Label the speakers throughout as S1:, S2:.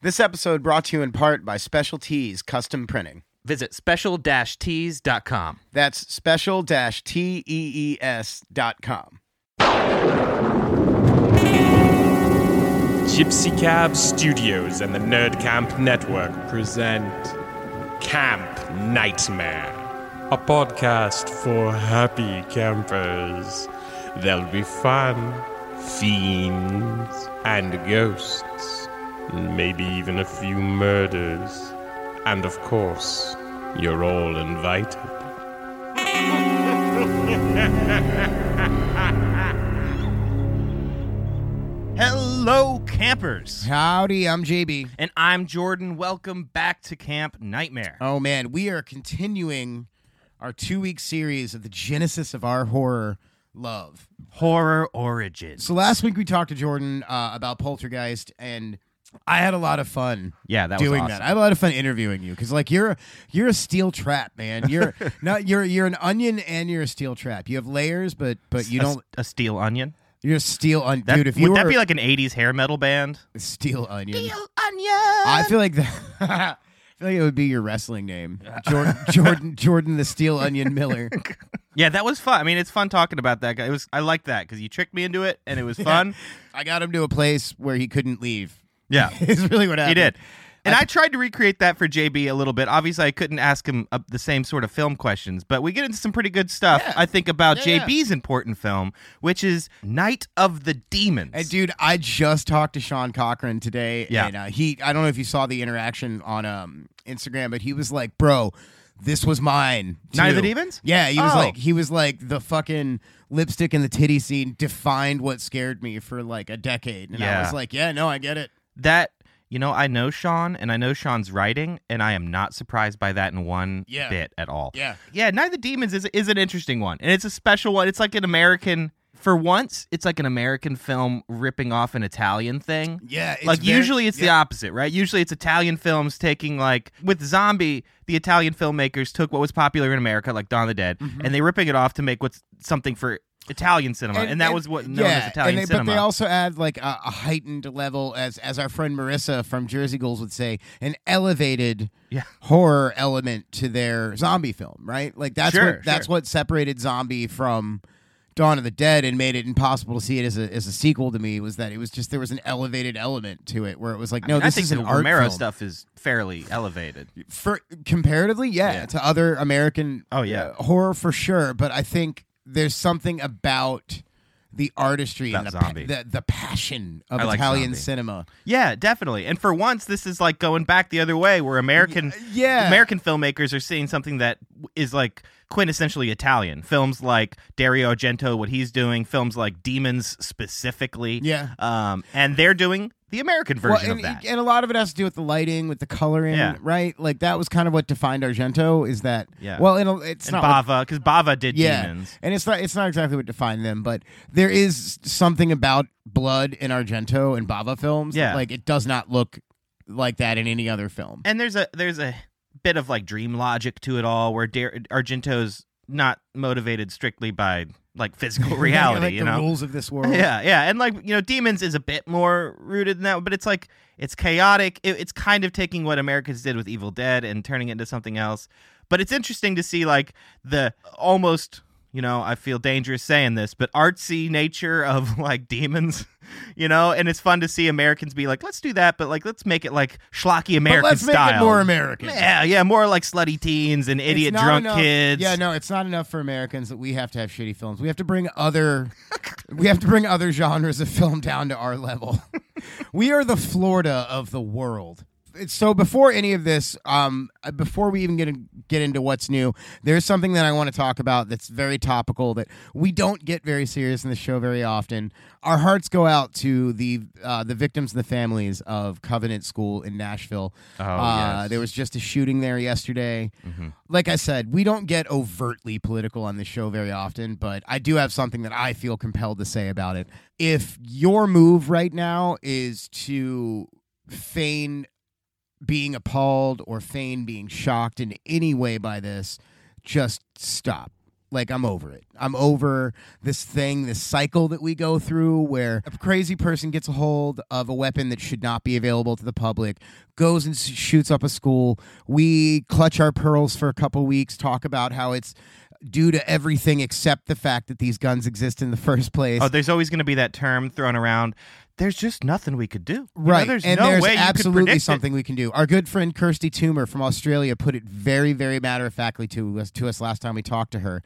S1: This episode brought to you in part by Special Tees Custom Printing.
S2: Visit special-tees.com.
S1: That's special tees dot.
S3: Gypsy Cab Studios and the Nerd Camp Network present Camp Nightmare, a podcast for happy campers. There'll be fun, fiends, and ghosts, maybe even a few murders. And of course, you're all invited.
S2: Hello, campers.
S1: Howdy, I'm JB.
S2: And I'm Jordan. Welcome back to Camp Nightmare.
S1: Oh man, we are continuing our two week series of the genesis of our horror love.
S2: Horror Origins.
S1: So last week we talked to Jordan uh, about Poltergeist, and I had a lot of fun.
S2: Yeah, that was
S1: doing
S2: awesome.
S1: that. I had a lot of fun interviewing you because like you're you're a steel trap, man. You're not you're you're an onion and you're a steel trap. You have layers, but but you
S2: A-
S1: don't.
S2: a steel onion.
S1: You're a steel onion, dude. If
S2: would
S1: you
S2: that be like an '80s hair metal band?
S1: steel onion, Steel
S2: onion.
S1: I feel like that. I feel like it would be your wrestling name, Jordan. Jordan, Jordan, the Steel Onion Miller.
S2: yeah, that was fun. I mean, it's fun talking about that guy. It was. I like that because you tricked me into it, and it was fun.
S1: I got him to a place where he couldn't leave.
S2: Yeah,
S1: It's really what
S2: he did. And I, tried to recreate that for JB a little bit. Obviously, I couldn't ask him uh, the same sort of film questions, but we get into some pretty good stuff.
S1: Yeah.
S2: I think about
S1: Yeah, yeah.
S2: JB's important film, which is Night of the Demons.
S1: And dude, I just talked to Sean Cochran today,
S2: Yeah.
S1: and uh, he. I don't know if you saw the interaction on um, Instagram, but he was like, "Bro, this was mine."
S2: Night of
S1: too."
S2: the Demons?
S1: Yeah, he was
S2: Oh.
S1: like, he was like the fucking lipstick and the titty scene defined what scared me for like a decade, and I
S2: Yeah.
S1: was like, "Yeah, no, I get it."
S2: That you know, I know Sean and I know Sean's writing, and I am not surprised by that in one
S1: Yeah.
S2: bit at all.
S1: Yeah.
S2: Yeah, Night of the Demons is is an interesting one, and it's a special one. It's like an American. For once, it's like an American film ripping off an Italian thing.
S1: Yeah,
S2: like
S1: very-
S2: usually it's the opposite, right? Usually it's Italian films taking like with Zombie, the Italian filmmakers took what was popular in America, like Dawn of the Dead, mm-hmm. and they ripping it off to make what's something for Italian cinema, and, that was what known
S1: yeah,
S2: as Italian
S1: and they,
S2: cinema.
S1: But they also add like a, a heightened level, as as our friend Marissa from Jersey Ghouls would say, an elevated
S2: Yeah.
S1: horror element to their zombie film, right? Like that's
S2: Sure,
S1: what that's
S2: sure.
S1: what separated Zombie from Dawn of the Dead and made it impossible to see it as a as a sequel to me was that it was just there was an elevated element to it where it was like no
S2: I
S1: this
S2: think
S1: is
S2: the
S1: an art
S2: Romero
S1: film.
S2: stuff is fairly elevated.
S1: for comparatively yeah,
S2: Yeah.
S1: to other American
S2: Oh, yeah.
S1: uh, horror for sure but I think there's something about the artistry and the, pa-
S2: zombie.
S1: the the passion of
S2: I like
S1: Italian
S2: zombie.
S1: cinema.
S2: Yeah, definitely. And for once, this is like going back the other way, where American
S1: yeah.
S2: American filmmakers are seeing something that is like quintessentially Italian. Films like Dario Argento, what he's doing, films like Demons specifically.
S1: Yeah.
S2: Um, and they're doing the American
S1: Well,
S2: version
S1: and,
S2: of that.
S1: and a lot of it has to do with the lighting, with the coloring,
S2: Yeah.
S1: right? Like that was kind of what defined Argento. Is that
S2: Yeah.
S1: Well, and it's
S2: and
S1: not
S2: Bava, because Bava did
S1: yeah,
S2: Demons.
S1: and it's not it's not exactly what defined them, but there is something about blood in Argento and Bava films. that,
S2: Yeah.
S1: like it does not look like that in any other film.
S2: And there's a there's a bit of like dream logic to it all, where Dar- Argento's not motivated strictly by like physical reality.
S1: like
S2: you know,
S1: rules of this world.
S2: Yeah, yeah, and like you know, Demons is a bit more rooted in that, but it's like it's chaotic. It, it's kind of taking what Americans did with Evil Dead and turning it into something else. But it's interesting to see like the almost, you know, I feel dangerous saying this, but artsy nature of like demons, you know, and it's fun to see Americans be like, let's do that, but like let's make it like schlocky American
S1: but let's
S2: style.
S1: make it more American.
S2: Yeah, yeah, more like slutty teens and idiot drunk
S1: enough-
S2: kids.
S1: Yeah, no, it's not enough for Americans that we have to have shitty films. We have to bring other we have to bring other genres of film down to our level. we are the Florida of the world. So before any of this, um, uh, before we even get in, get into what's new, there's something that I want to talk about that's very topical that we don't get very serious in the show very often. Our hearts go out to the uh, the victims and the families of Covenant School in Nashville.
S2: Oh,
S1: uh,
S2: yes.
S1: There was just a shooting there yesterday.
S2: Mm-hmm.
S1: Like I said, we don't get overtly political on the show very often, but I do have something that I feel compelled to say about it. If your move right now is to feign being appalled or feign being shocked in any way by this, just stop. Like I'm over it. I'm over this thing, this cycle that we go through where a crazy person gets a hold of a weapon that should not be available to the public, goes and shoots up a school. We clutch our pearls for a couple weeks, talk about how it's due to everything except the fact that these guns exist in the first place.
S2: Oh, there's always going to be that term thrown around. There's just nothing we could do. You know,
S1: Right,
S2: there's
S1: and
S2: no
S1: there's
S2: way you could
S1: absolutely
S2: predict it.
S1: something we can do. Our good friend Kirsty Toomer from Australia put it very, very matter of factly to us to us last time we talked to her.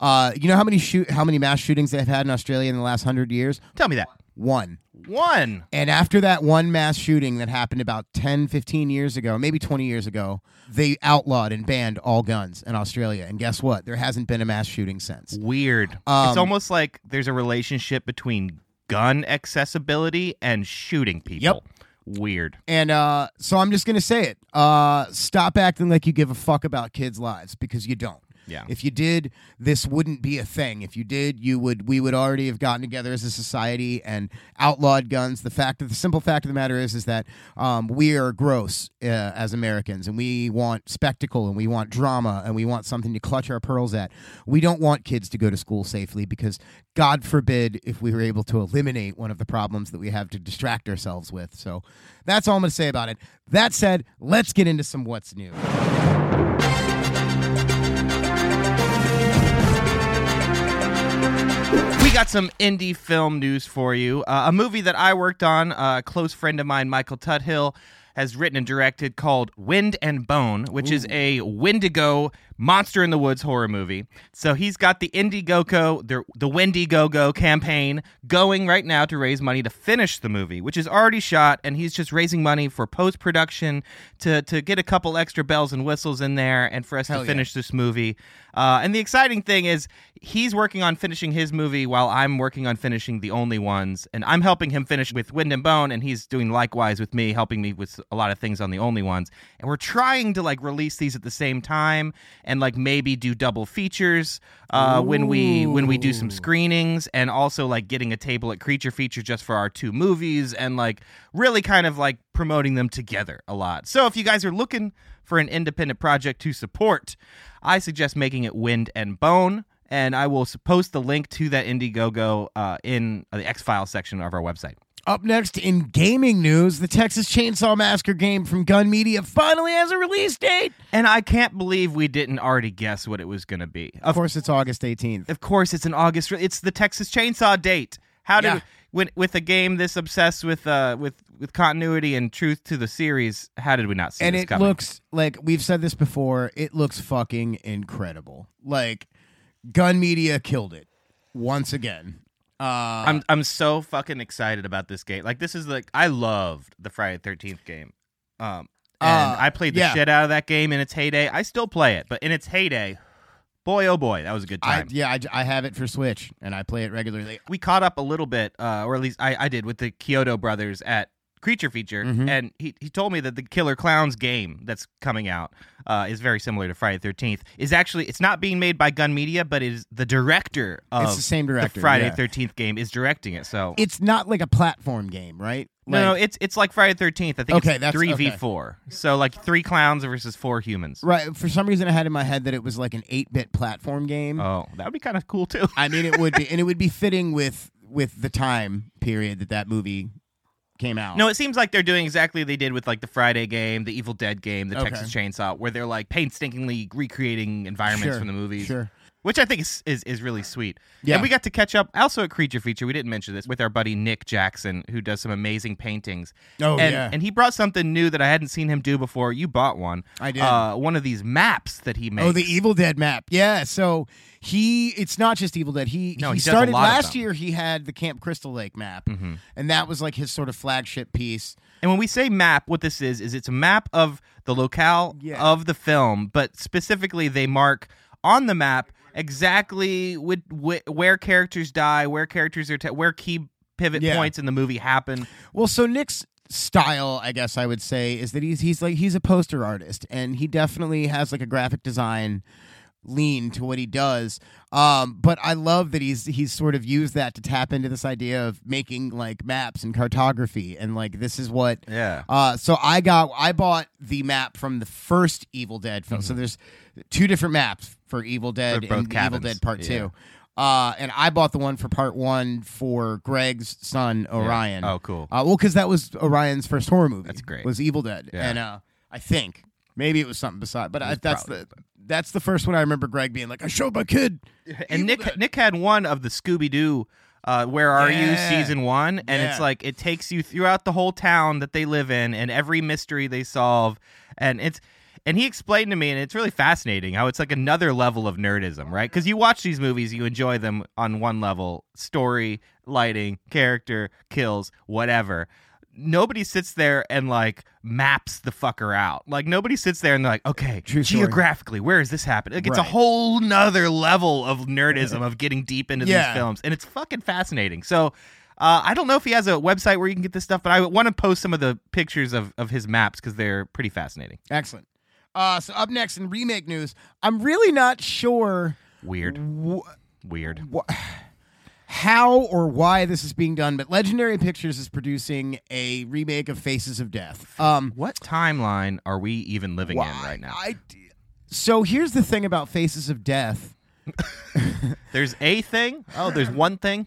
S1: Uh, you know how many shoot how many mass shootings they've had in Australia in the last hundred years?
S2: Tell me that.
S1: One.
S2: One.
S1: And after that one mass shooting that happened about 10, 15 years ago, maybe 20 years ago, they outlawed and banned all guns in Australia. And guess what? There hasn't been a mass shooting since.
S2: Weird.
S1: Um,
S2: it's almost like there's a relationship between gun accessibility and shooting people.
S1: Yep.
S2: Weird.
S1: And uh, so I'm just going to say it. Uh, stop acting like you give a fuck about kids' lives because you don't.
S2: Yeah.
S1: If you did, this wouldn't be a thing. If you did, you would we would already have gotten together as a society and outlawed guns. The fact of the simple fact of the matter is is that um, we are gross uh, as Americans and we want spectacle and we want drama and we want something to clutch our pearls at. We don't want kids to go to school safely because God forbid if we were able to eliminate one of the problems that we have to distract ourselves with. So that's all I'm going to say about it. That said, let's get into some what's new.
S2: Got some indie film news for you. Uh, a movie that I worked on, uh, a close friend of mine, Michael Tuthill, has written and directed called Wind and Bone, which is a Wendigo monster in the woods horror movie. So he's got the Indiegogo, the, the Wendigogo campaign going right now to raise money to finish the movie, which is already shot, and he's just raising money for post production to, to get a couple extra bells and whistles in there and for us
S1: Hell
S2: to
S1: yeah.
S2: finish this movie. Uh, and the exciting thing is, he's working on finishing his movie while I'm working on finishing The Only Ones. And I'm helping him finish with Wind and Bone, and he's doing likewise with me, helping me with a lot of things on The Only Ones. And we're trying to like release these at the same time and like maybe do double features uh, when we when we do some screenings and also like getting a table at Creature Feature just for our two movies and like really kind of like promoting them together a lot. So if you guys are looking for an independent project to support, I suggest making it Wind and Bone. And I will post the link to that Indiegogo uh, in the X Files section of our website.
S1: Up next in gaming news, the Texas Chainsaw Massacre game from Gun Media finally has a release date.
S2: And I can't believe we didn't already guess what it was going to be.
S1: Of course, it's August 18th.
S2: Of course, it's an August. re- It's the Texas Chainsaw date. How did
S1: Yeah.
S2: when, with a game this obsessed with uh with with continuity and truth to the series? How did we not see
S1: and it
S2: coming?
S1: looks like we've said this before. It looks fucking incredible. Like Gun Media killed it once again. Uh,
S2: I'm I'm so fucking excited about this game. Like this is like I loved the Friday Thirteenth game. Um, and
S1: Uh,
S2: I played the
S1: yeah.
S2: shit out of that game in its heyday. I still play it, but in its heyday, boy oh boy, that was a good
S1: I,
S2: time.
S1: yeah, I, I have it for Switch and I play it regularly.
S2: we caught up a little bit, uh, or at least I, I did, with the Chiodo brothers at Creature Feature,
S1: Mhm.
S2: and he, he told me that the Killer Klowns game that's coming out uh, is very similar to Friday Thirteenth. Is actually it's not being made by Gun Media, but it is the director of
S1: It's the same director.
S2: the Friday
S1: yeah.
S2: Thirteenth game is directing it. So
S1: It's not like a platform game, right?
S2: no, no, it's it's like Friday Thirteenth. I think
S1: Okay,
S2: it's
S1: that's-
S2: three v four. So like three clowns versus four humans.
S1: right. For some reason, I had in my head that it was like an eight-bit platform game.
S2: Oh, that would be kind of cool too.
S1: I mean, it would be, and it would be fitting with with the time period that that movie came out.
S2: No, it seems like they're doing exactly what they did with like the Friday game, the Evil Dead game, the
S1: Okay.
S2: Texas Chainsaw, where they're like painstakingly recreating environments
S1: Sure,
S2: from the movies,
S1: Sure.
S2: Which I think is, is is really sweet.
S1: Yeah.
S2: And we got to catch up also at Creature Feature. We didn't mention this with our buddy Nick Jackson, who does some amazing paintings.
S1: Oh
S2: and,
S1: yeah.
S2: and he brought something new that I hadn't seen him do before. You bought one.
S1: I did.
S2: Uh, one of these maps that he made.
S1: Oh, the Evil Dead map. Yeah. So he, it's not just Evil Dead. He
S2: No,
S1: he
S2: he
S1: started last year. He had the Camp Crystal Lake map,
S2: hmm
S1: and that was like his sort of flagship piece.
S2: And when we say map, what this is is it's a map of the locale
S1: Yeah.
S2: of the film, but specifically they mark on the map exactly with, wh- where characters die, where characters are, t- where key pivot
S1: Yeah.
S2: points in the movie happen.
S1: Well, so Nick's style, I guess I would say, is that he's he's like he's a poster artist, and he definitely has like a graphic design lean to what he does. Um, but I love that he's he's sort of used that to tap into this idea of making like maps and cartography and like this is what
S2: Yeah.
S1: uh, so I got I bought the map from the first Evil Dead film. So there's two different maps for Evil Dead
S2: Mm-hmm.
S1: And Evil. Dead Part
S2: Yeah.
S1: Two. Uh, and I bought the one for Part One for Greg's son Orion.
S2: Oh, cool.
S1: Uh, well, because that was Orion's first horror movie.
S2: That's great.
S1: Was Evil Dead,
S2: Yeah.
S1: and uh, I think maybe it was something beside. But I, that's
S2: probably-
S1: the that's the first one I remember Greg being like, "I showed my kid."
S2: and Nick. Nick had one of the Scooby Doo. Uh, Where are you? Season one, and it's like it takes you throughout the whole town that they live in, and every mystery they solve, and it's and he explained to me, and it's really fascinating how it's like another level of nerdism, right? Because you watch these movies, you enjoy them on one level, story, lighting, character, kills, whatever. Nobody sits there and like maps the fucker out. Like nobody sits there and they're like, okay,
S1: True story.
S2: geographically, where is this happening? Like it's a whole nother level of nerdism of getting deep into
S1: Yeah.
S2: these films, and it's fucking fascinating. So. Uh, I don't know if he has a website where you can get this stuff, but I want to post some of the pictures of, of his maps because they're pretty fascinating.
S1: Excellent. Uh, so up next in remake news, I'm really not sure
S2: Weird.
S1: wh-
S2: Weird.
S1: wh- how or why this is being done, but Legendary Pictures is producing a remake of Faces of Death. Um,
S2: What timeline are we even living in right now?
S1: I, so here's the thing about Faces of Death.
S2: There's a thing. Oh, there's one thing.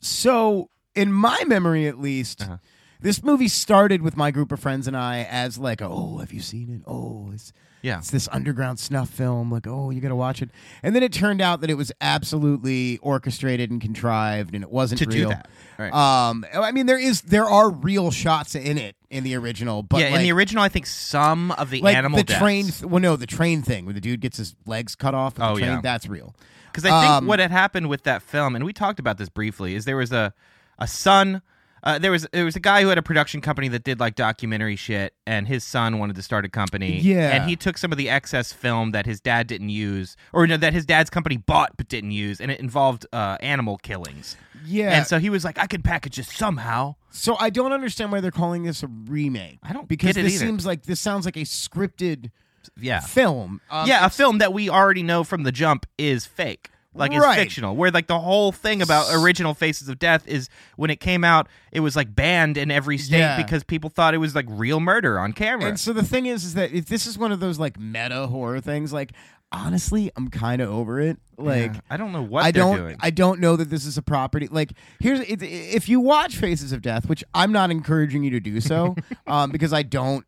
S1: So, in my memory at least,
S2: Uh-huh.
S1: this movie started with my group of friends and I as like, oh, have you seen it? Oh, it's
S2: Yeah.
S1: it's this underground snuff film. Like, oh, you got to watch it. And then it turned out that it was absolutely orchestrated and contrived, and it wasn't
S2: To do
S1: real.
S2: that. Right.
S1: Um, I mean, there is there are real shots in it in the original, but
S2: yeah, in the original, I think some of the
S1: like
S2: animal
S1: the
S2: deaths.
S1: train. Th- well, no, the train thing where the dude gets his legs cut off.
S2: Oh,
S1: train,
S2: yeah.
S1: that's real.
S2: Because I think
S1: Um,
S2: what had happened with that film, and we talked about this briefly, is there was a a son. Uh, there was there was a guy who had a production company that did like documentary shit, and his son wanted to start a company.
S1: Yeah.
S2: and he took some of the excess film that his dad didn't use, or no, that his dad's company bought but didn't use, and it involved uh, animal killings.
S1: Yeah,
S2: And so he was like, I could package this somehow.
S1: So I don't understand why they're calling this a remake.
S2: I don't
S1: because this
S2: either.
S1: seems like this sounds like a scripted
S2: Yeah,
S1: film. Um,
S2: yeah, a film that we already know from the jump is fake. Like is
S1: Right.
S2: fictional. Where like the whole thing about original Faces of Death is when it came out, it was like banned in every state
S1: Yeah.
S2: because people thought it was like real murder on camera.
S1: And so the thing is, is that if this is one of those like meta horror things, like honestly, I'm kind of over it. Like.
S2: Yeah, I don't know what
S1: I
S2: they're
S1: don't.
S2: doing.
S1: I don't know that this is a property. Like here's if you watch Faces of Death, which I'm not encouraging you to do so, um, because I don't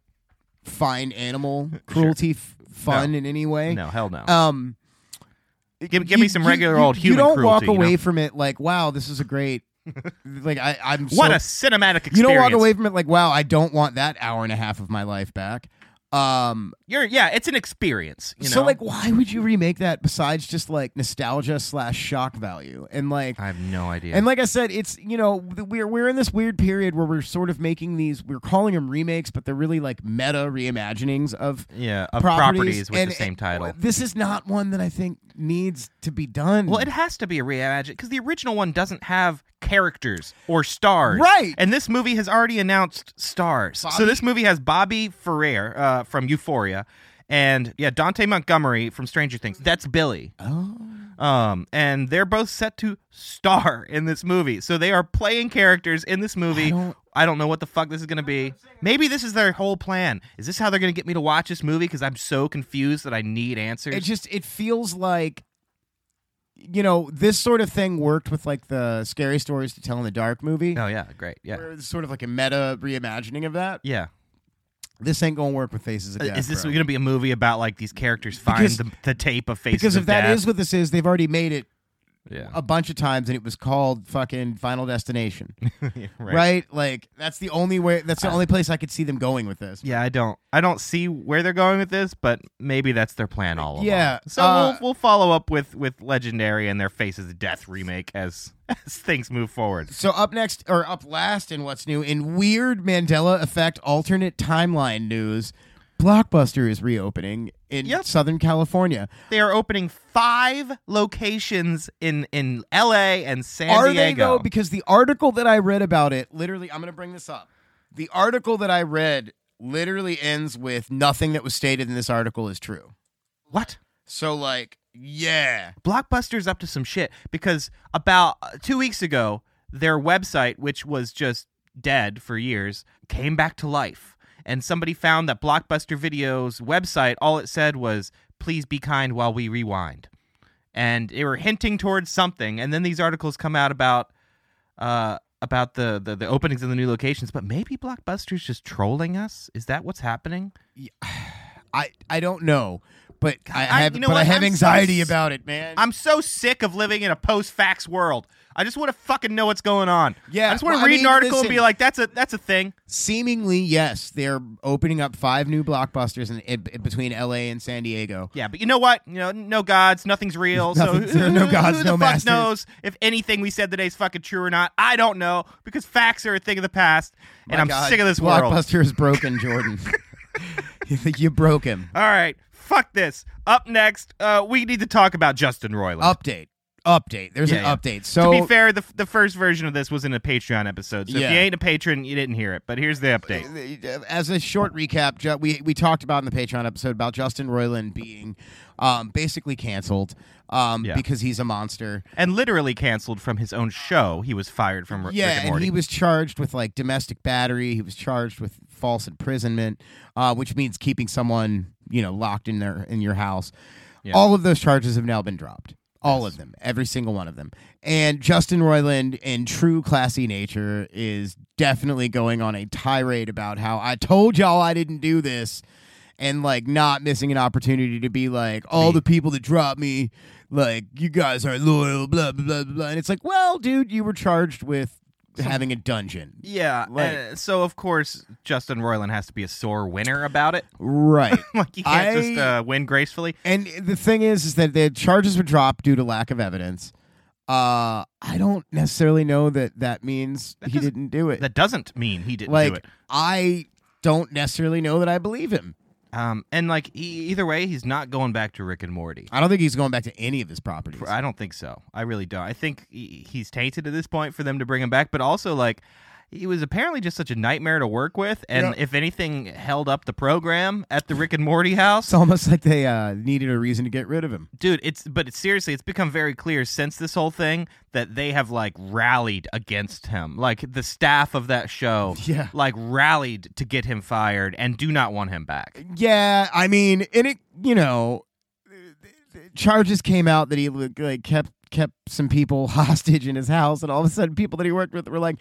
S1: find animal cruelty f- fun
S2: No.
S1: in any way.
S2: no, hell no.
S1: Um,
S2: give give me some regular
S1: you,
S2: old
S1: you don't
S2: cruelty.
S1: walk
S2: you know?
S1: away from it like, wow, this is a great. like I, I'm
S2: what a cinematic experience.
S1: you don't walk away from it like, wow, I don't want that hour and a half of my life back. Um,
S2: You're yeah, it's an experience. You know?
S1: so like, why would you remake that besides just like nostalgia slash shock value and like.
S2: I have no idea.
S1: And like I said, it's you know we're we're in this weird period where we're sort of making these we're calling them remakes, but they're really like meta reimaginings of
S2: yeah, of
S1: properties,
S2: properties with
S1: and-
S2: the same title.
S1: This is not one that I think needs to be done.
S2: Well, it has to be a reimagine because the original one doesn't have characters or stars.
S1: Right.
S2: And this movie has already announced stars. So this movie has Barbie Ferreira uh, from Euphoria and yeah, Dante Montgomery from Stranger Things. That's Billy.
S1: oh.
S2: Um, and they're both set to star in this movie. So they are playing characters in this movie.
S1: I don't-
S2: I don't know what the fuck this is going to be. Maybe this is their whole plan. Is this how they're going to get me to watch this movie? Because I'm so confused that I need answers.
S1: it just it feels like you know this sort of thing worked with like the scary stories to tell in the dark movie
S2: oh yeah, great. Yeah,
S1: where it's sort of like a meta reimagining of that
S2: yeah.
S1: this ain't gonna work with faces of uh, death
S2: is this
S1: bro.
S2: to be a movie about like these characters find
S1: Because-
S2: the, the tape of faces
S1: because
S2: of
S1: if that
S2: Death?
S1: is what this is they've already made it
S2: yeah,
S1: a bunch of times and it was called fucking final destination
S2: right.
S1: right. like that's the only way that's the only place i could see them going with this
S2: Yeah, I don't, I don't see where they're going with this, but maybe that's their plan all along.
S1: Yeah,
S2: So
S1: uh,
S2: we'll we'll follow up with with Legendary and their Faces of Death remake as as things move forward.
S1: so up next or up last in what's new in weird mandela effect alternate timeline news blockbuster is reopening in
S2: Yep.
S1: southern california
S2: They are opening five locations in in L.A. and San
S1: Are they
S2: Diego.
S1: though? Because the article that I read about it, literally, I'm going to bring this up. The article that I read literally ends with nothing that was stated in this article is true.
S2: what?
S1: So, like, Yeah.
S2: Blockbuster's up to some shit because about uh, two weeks ago, their website, which was just dead for years, came back to life. And somebody found that Blockbuster Video's website, all it said was, please be kind while we rewind. And they were hinting towards something. And then these articles come out about. Uh, about the, the the openings of the new locations, but maybe Blockbuster's just trolling us. Is that what's happening?
S1: I I don't know, but I,
S2: I-
S1: have
S2: you know
S1: but I
S2: what?
S1: have
S2: I'm
S1: anxiety
S2: s-
S1: about it, man.
S2: I'm so sick of living in a post-facts world. I just want to fucking know what's going on.
S1: Yeah,
S2: I just want to
S1: well, I
S2: read
S1: mean,
S2: an article and be like, "That's a that's a thing."
S1: Seemingly, yes, they're opening up five new blockbusters in, in, in between L.A. and San Diego.
S2: Yeah, but you know what? You know, no gods, nothing's real.
S1: Nothing-
S2: so
S1: no gods,
S2: who
S1: no
S2: the
S1: masters.
S2: fuck knows if anything we said today is fucking true or not? I don't know because facts are a thing of the past, and
S1: My
S2: I'm
S1: God,
S2: sick of this world.
S1: Blockbuster is broken, Jordan. you think you broke him?
S2: All right, fuck this. Up next, uh, we need to talk about Justin Roiland.
S1: Update. Update. There's
S2: Yeah,
S1: an
S2: yeah.
S1: update. So
S2: to be fair, the the first version of this was in a Patreon episode, so if you ain't a patron, you didn't hear it. But here's the update.
S1: as a short recap, we we talked about in the Patreon episode about Justin Roiland being um, basically canceled um,
S2: Yeah.
S1: because he's a monster.
S2: and literally canceled from his own show. He was fired from R-
S1: yeah,
S2: and
S1: and he was charged with like domestic battery. He was charged with false imprisonment, uh, which means keeping someone you know locked in their in your house.
S2: Yeah.
S1: All of those charges have now been dropped. All of them, every single one of them. And Justin Roiland, in true classy nature, is definitely going on a tirade about how I told y'all I didn't do this, and like not missing an opportunity to be like all the people that dropped me, like you guys aren't loyal, blah blah blah blah. And it's like, well, dude, you were charged with having a dungeon,
S2: yeah.
S1: Like-
S2: uh, so of course Justin Roiland has to be a sore winner about it.
S1: right?
S2: like you can't
S1: I-
S2: just uh, win gracefully.
S1: And the thing is, is that the charges were dropped due to lack of evidence. Uh, I don't necessarily know that that means
S2: That
S1: he didn't do it.
S2: That doesn't mean he didn't do it.
S1: I don't necessarily know that I believe him.
S2: Um, and like e- either way, he's not going back to Rick and Morty.
S1: I don't think he's going back to any of his properties.
S2: I don't think so. I really don't. I think he- he's tainted at this point for them to bring him back, but also like he was apparently just such a nightmare to work with, and
S1: Yeah.
S2: if anything, held up the program at the Rick and Morty house.
S1: It's almost like they uh, needed a reason to get rid of him.
S2: dude it's but it's seriously it's become very clear since this whole thing that they have like rallied against him like the staff of that show
S1: Yeah.
S2: like rallied to get him fired and do not want him back
S1: Yeah, I mean, and it, you know, charges came out that he like kept kept some people hostage in his house, and all of a sudden, people that he worked with were like,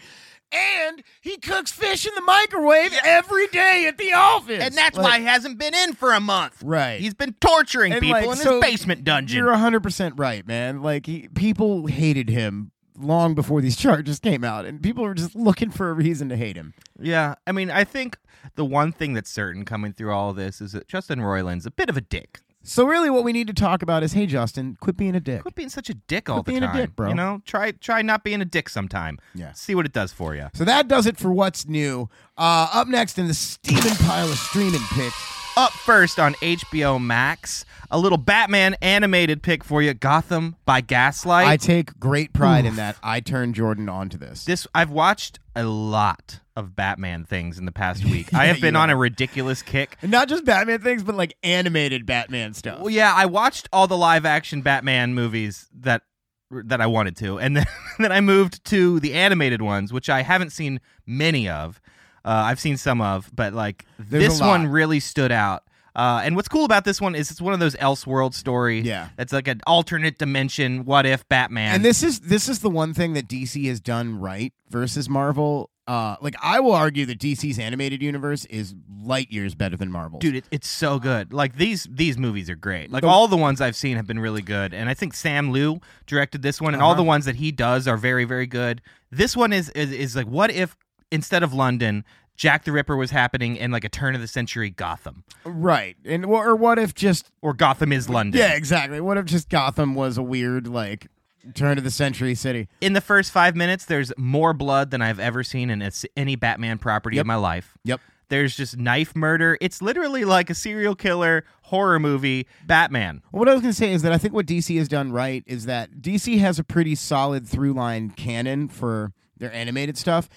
S1: and he cooks fish in the microwave every day at the office,
S2: and that's
S1: Like,
S2: why he hasn't been in for a month
S1: right.
S2: he's been torturing
S1: And,
S2: people
S1: like,
S2: in
S1: so
S2: his basement dungeon
S1: You're hundred percent right, man. Like he, people hated him long before these charges came out, and people were just looking for a reason to hate him.
S2: yeah i mean i think the one thing that's certain coming through all of this is that justin roiland's a bit of a dick
S1: So really, what we need to talk about is, hey, Justin, quit being a dick.
S2: quit being such a dick all
S1: Quit
S2: the
S1: being a
S2: time
S1: dick, bro.
S2: you know try try not being a dick sometime
S1: Yeah.
S2: see what it does for you
S1: So that does it for what's new. Uh, up next in the steaming pile of streaming picks.
S2: Up first on HBO Max, a little Batman animated pick for you, Gotham by Gaslight.
S1: I take great pride in that. I turned Jordan onto this.
S2: this I've watched a lot of Batman things in the past week. I have been
S1: you
S2: on a ridiculous kick.
S1: Not just Batman things, but like animated Batman stuff.
S2: Well, yeah, I watched all the live action Batman movies that that I wanted to, and then then I moved to the animated ones, which I haven't seen many of. Uh, I've seen some of, but like
S1: There's
S2: this one really stood out. Uh, and what's cool about this one is it's one of those Elseworld story.
S1: Yeah.
S2: that's like an alternate dimension. What if Batman?
S1: And this is this is the one thing that DC has done right versus Marvel. Uh, like I will argue that DC's animated universe is light years better than Marvel.
S2: dude it, it's so good like these these movies are great like
S1: The-
S2: all the ones i've seen have been really good and i think sam liu directed this one and all
S1: Uh-huh.
S2: the ones that he does are very very good this one is, is is like what if instead of london jack the ripper was happening in like a turn of the century gotham
S1: right? And or what if just
S2: or gotham is london
S1: yeah, exactly. What if just Gotham was a weird like turn of the century city?
S2: in the first five minutes there's more blood than i've ever seen in any batman property
S1: Yep.
S2: in my life
S1: Yep.
S2: there's just knife murder it's literally like a serial killer horror movie batman
S1: What I was going to say is that I think what DC has done right is that DC has a pretty solid through line canon for their animated stuff,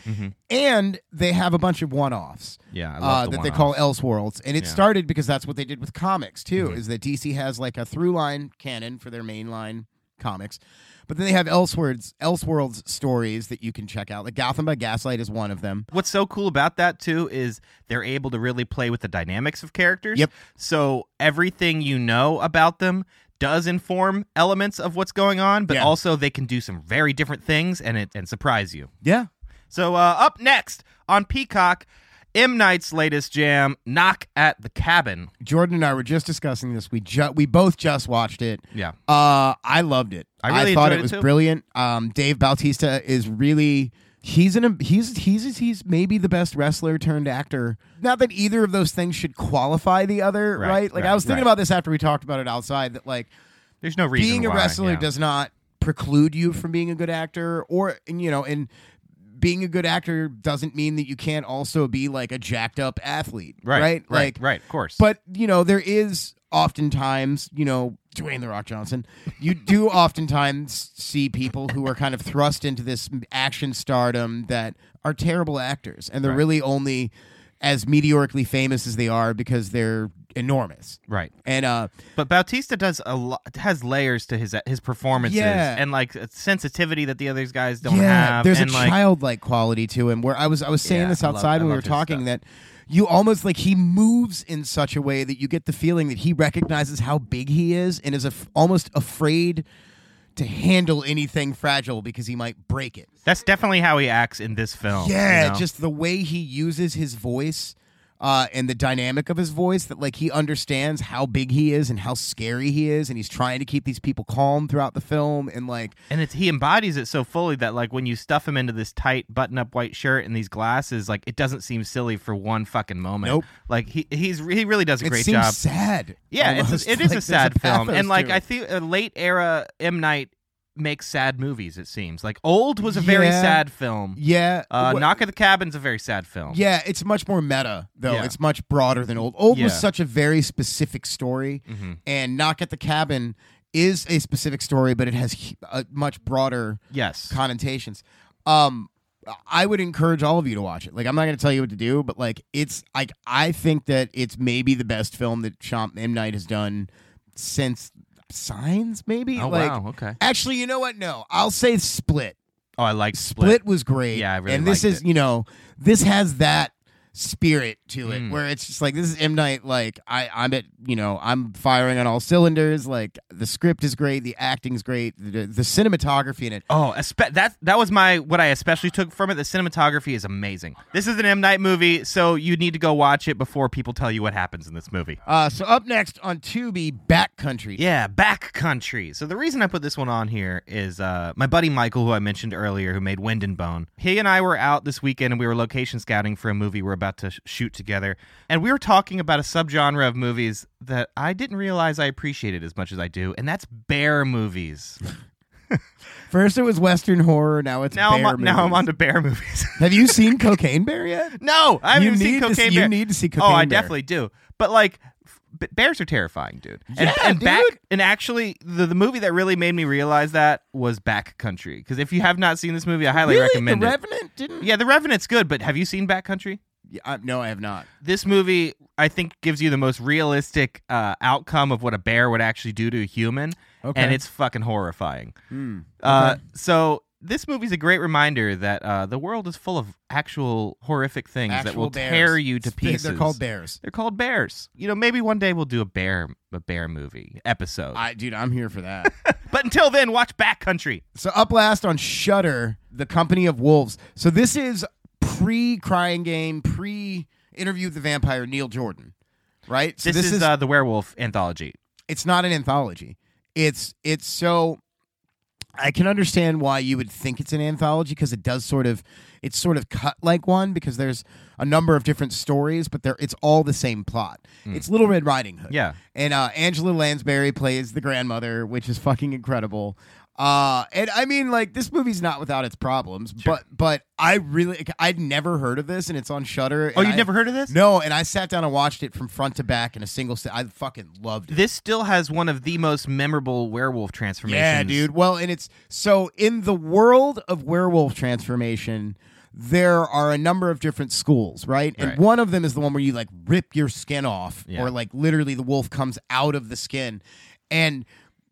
S1: and they have a bunch of one-offs.
S2: Yeah, I love
S1: uh,
S2: the
S1: that they call. Elseworlds, and it
S2: Yeah.
S1: started because that's what they did with comics too.
S2: Mm-hmm.
S1: Is that DC has like a through line canon for their main line comics, but then they have Elseworlds, Elseworlds stories that you can check out. Like Gotham by Gaslight is one of them.
S2: What's so cool about that too is they're able to really play with the dynamics of characters.
S1: Yep.
S2: So everything you know about them does inform elements of what's going on, but
S1: Yeah.
S2: also they can do some very different things and it and surprise you.
S1: Yeah,
S2: So uh, up next on Peacock, M Night's latest jam, Knock at the Cabin.
S1: Jordan and I were just discussing this. We ju- we both just watched it.
S2: Yeah.
S1: Uh, I loved it.
S2: I really
S1: thought it
S2: it
S1: was
S2: too.
S1: brilliant. Um, Dave Bautista is really he's an he's he's he's maybe the best wrestler turned actor. Not that either of those things should qualify the other, right?
S2: Right,
S1: Like
S2: right,
S1: I was thinking
S2: right.
S1: about this after we talked about it outside. That like
S2: There's no reason
S1: being a
S2: why,
S1: wrestler
S2: yeah.
S1: does not preclude you from being a good actor, or you know, and being a good actor doesn't mean that you can't also be like a jacked up athlete,
S2: right,
S1: right?
S2: right,
S1: Like
S2: right, of course.
S1: but you know, there is oftentimes, you know, Dwayne the Rock Johnson. You do oftentimes see people who are kind of thrust into this action stardom that are terrible actors, and they're
S2: Right.
S1: really only as meteorically famous as they are because they're enormous.
S2: right.
S1: And uh,
S2: But Bautista does a lot has layers to his his performances
S1: Yeah.
S2: and like a sensitivity that the other guys don't
S1: yeah,
S2: have.
S1: there's
S2: and
S1: a
S2: like,
S1: childlike quality to him. Where I was, I was saying
S2: Yeah,
S1: this
S2: I love-
S1: outside when we were talking
S2: stuff.
S1: that you almost like he moves in such a way that you get the feeling that he recognizes how big he is and is af- almost afraid to handle anything fragile because he might break it.
S2: That's definitely how he acts in this film.
S1: Yeah,
S2: you know?
S1: just the way he uses his voice uh, and the dynamic of his voice that like he understands how big he is and how scary he is and he's trying to keep these people calm throughout the film and like
S2: and it's he embodies it so fully that like when you stuff him into this tight button up white shirt and these glasses, like it doesn't seem silly for one fucking moment.
S1: Nope.
S2: Like he he's he really does a
S1: it
S2: great
S1: seems
S2: job.
S1: sad.
S2: Yeah,
S1: almost.
S2: it's a, it is
S1: Like,
S2: a sad film, and like I think a late era M Night makes sad movies. It seems like Old was a very
S1: Yeah.
S2: sad film.
S1: yeah,
S2: Uh, Knock at the Cabin's a very sad film.
S1: Yeah, it's much more meta though.
S2: Yeah.
S1: It's much broader than old. Old was
S2: Yeah.
S1: such a very specific story,
S2: Mhm.
S1: and Knock at the Cabin is a specific story, but it has hu- a much broader
S2: Yes.
S1: connotations. Um, I would encourage all of you to watch it. Like, I'm not going to tell you what to do, but like, it's like I think that it's maybe the best film that Sean M Night has done since Signs. Maybe.
S2: oh
S1: like,
S2: wow. Okay.
S1: Actually, you know what? No, I'll say Split.
S2: Oh, I like
S1: Split,
S2: Split.
S1: was great.
S2: Yeah, I really
S1: And this
S2: liked
S1: is,
S2: it.
S1: you know, this has that spirit to it
S2: Mm.
S1: where it's just like this is M Night like I I'm at you know I'm firing on all cylinders like the script is great the acting's great the, the cinematography in it
S2: Oh, espe- that that was my what I especially took from it. The cinematography is amazing. This is an M Night movie, so you need to go watch it before people tell you what happens in this movie.
S1: uh so up next on Tubi Backcountry
S2: Yeah, back country. So the reason I put this one on here is uh, my buddy Michael, who I mentioned earlier, who made Wind and Bone. He and I were out this weekend, and we were location scouting for a movie we're about to sh- shoot together. And we were talking about a subgenre of movies that I didn't realize I appreciated as much as I do, and that's bear movies.
S1: first it was Western horror now it's
S2: Now I'm on, now I'm on to bear movies.
S1: have you seen Cocaine Bear yet
S2: no, I haven't
S1: you
S2: seen Cocaine
S1: see,
S2: Bear.
S1: you need to see
S2: oh, I
S1: Bear.
S2: definitely do. But like, b- bears are terrifying, dude. And,
S1: Yeah,
S2: and back
S1: dude.
S2: and actually, the, the movie that really made me realize that was Back Country. Because if you have not seen this movie, I highly
S1: really
S2: recommend
S1: the
S2: it.
S1: Revenant didn't
S2: yeah, The Revenant's good, but have you seen Back Country?
S1: Yeah, I- no I have not
S2: This movie, I think, gives you the most realistic uh, outcome of what a bear would actually do to a human,
S1: Okay.
S2: and it's fucking horrifying.
S1: Hmm.
S2: Uh, so this movie's a great reminder that uh, the world is full of actual horrific things that will
S1: bears.
S2: tear you to pieces.
S1: they're called bears
S2: They're called bears. You know, maybe one day we'll do a bear a bear movie episode.
S1: I dude I'm here for that
S2: but until then, watch Backcountry.
S1: So up last on Shudder, The Company of Wolves. So this is pre Crying Game, pre Interview with the Vampire, Neil Jordan, right? So
S2: This, is, uh, the werewolf anthology.
S1: it's not an anthology. It's it's so I can understand why you would think it's an anthology because it does sort of it's sort of cut like one because there's a number of different stories, but they're it's all the same plot. It's Little Red Riding Hood.
S2: Yeah.
S1: And uh, Angela Lansbury plays the grandmother, which is fucking incredible. Uh, and I mean, like this movie's not without its problems, but but I really I'd never heard of this, and it's on Shudder.
S2: Oh, you've never heard of this?
S1: No, and I sat down and watched it from front to back in a single. St- I fucking loved it.
S2: This still has one of the most memorable werewolf transformations.
S1: Yeah, dude. Well, and it's so in the world of werewolf transformation, there are a number of different schools, right? And
S2: Right.
S1: one of them is the one where you like rip your skin off,
S2: Yeah.
S1: or like literally the wolf comes out of the skin. And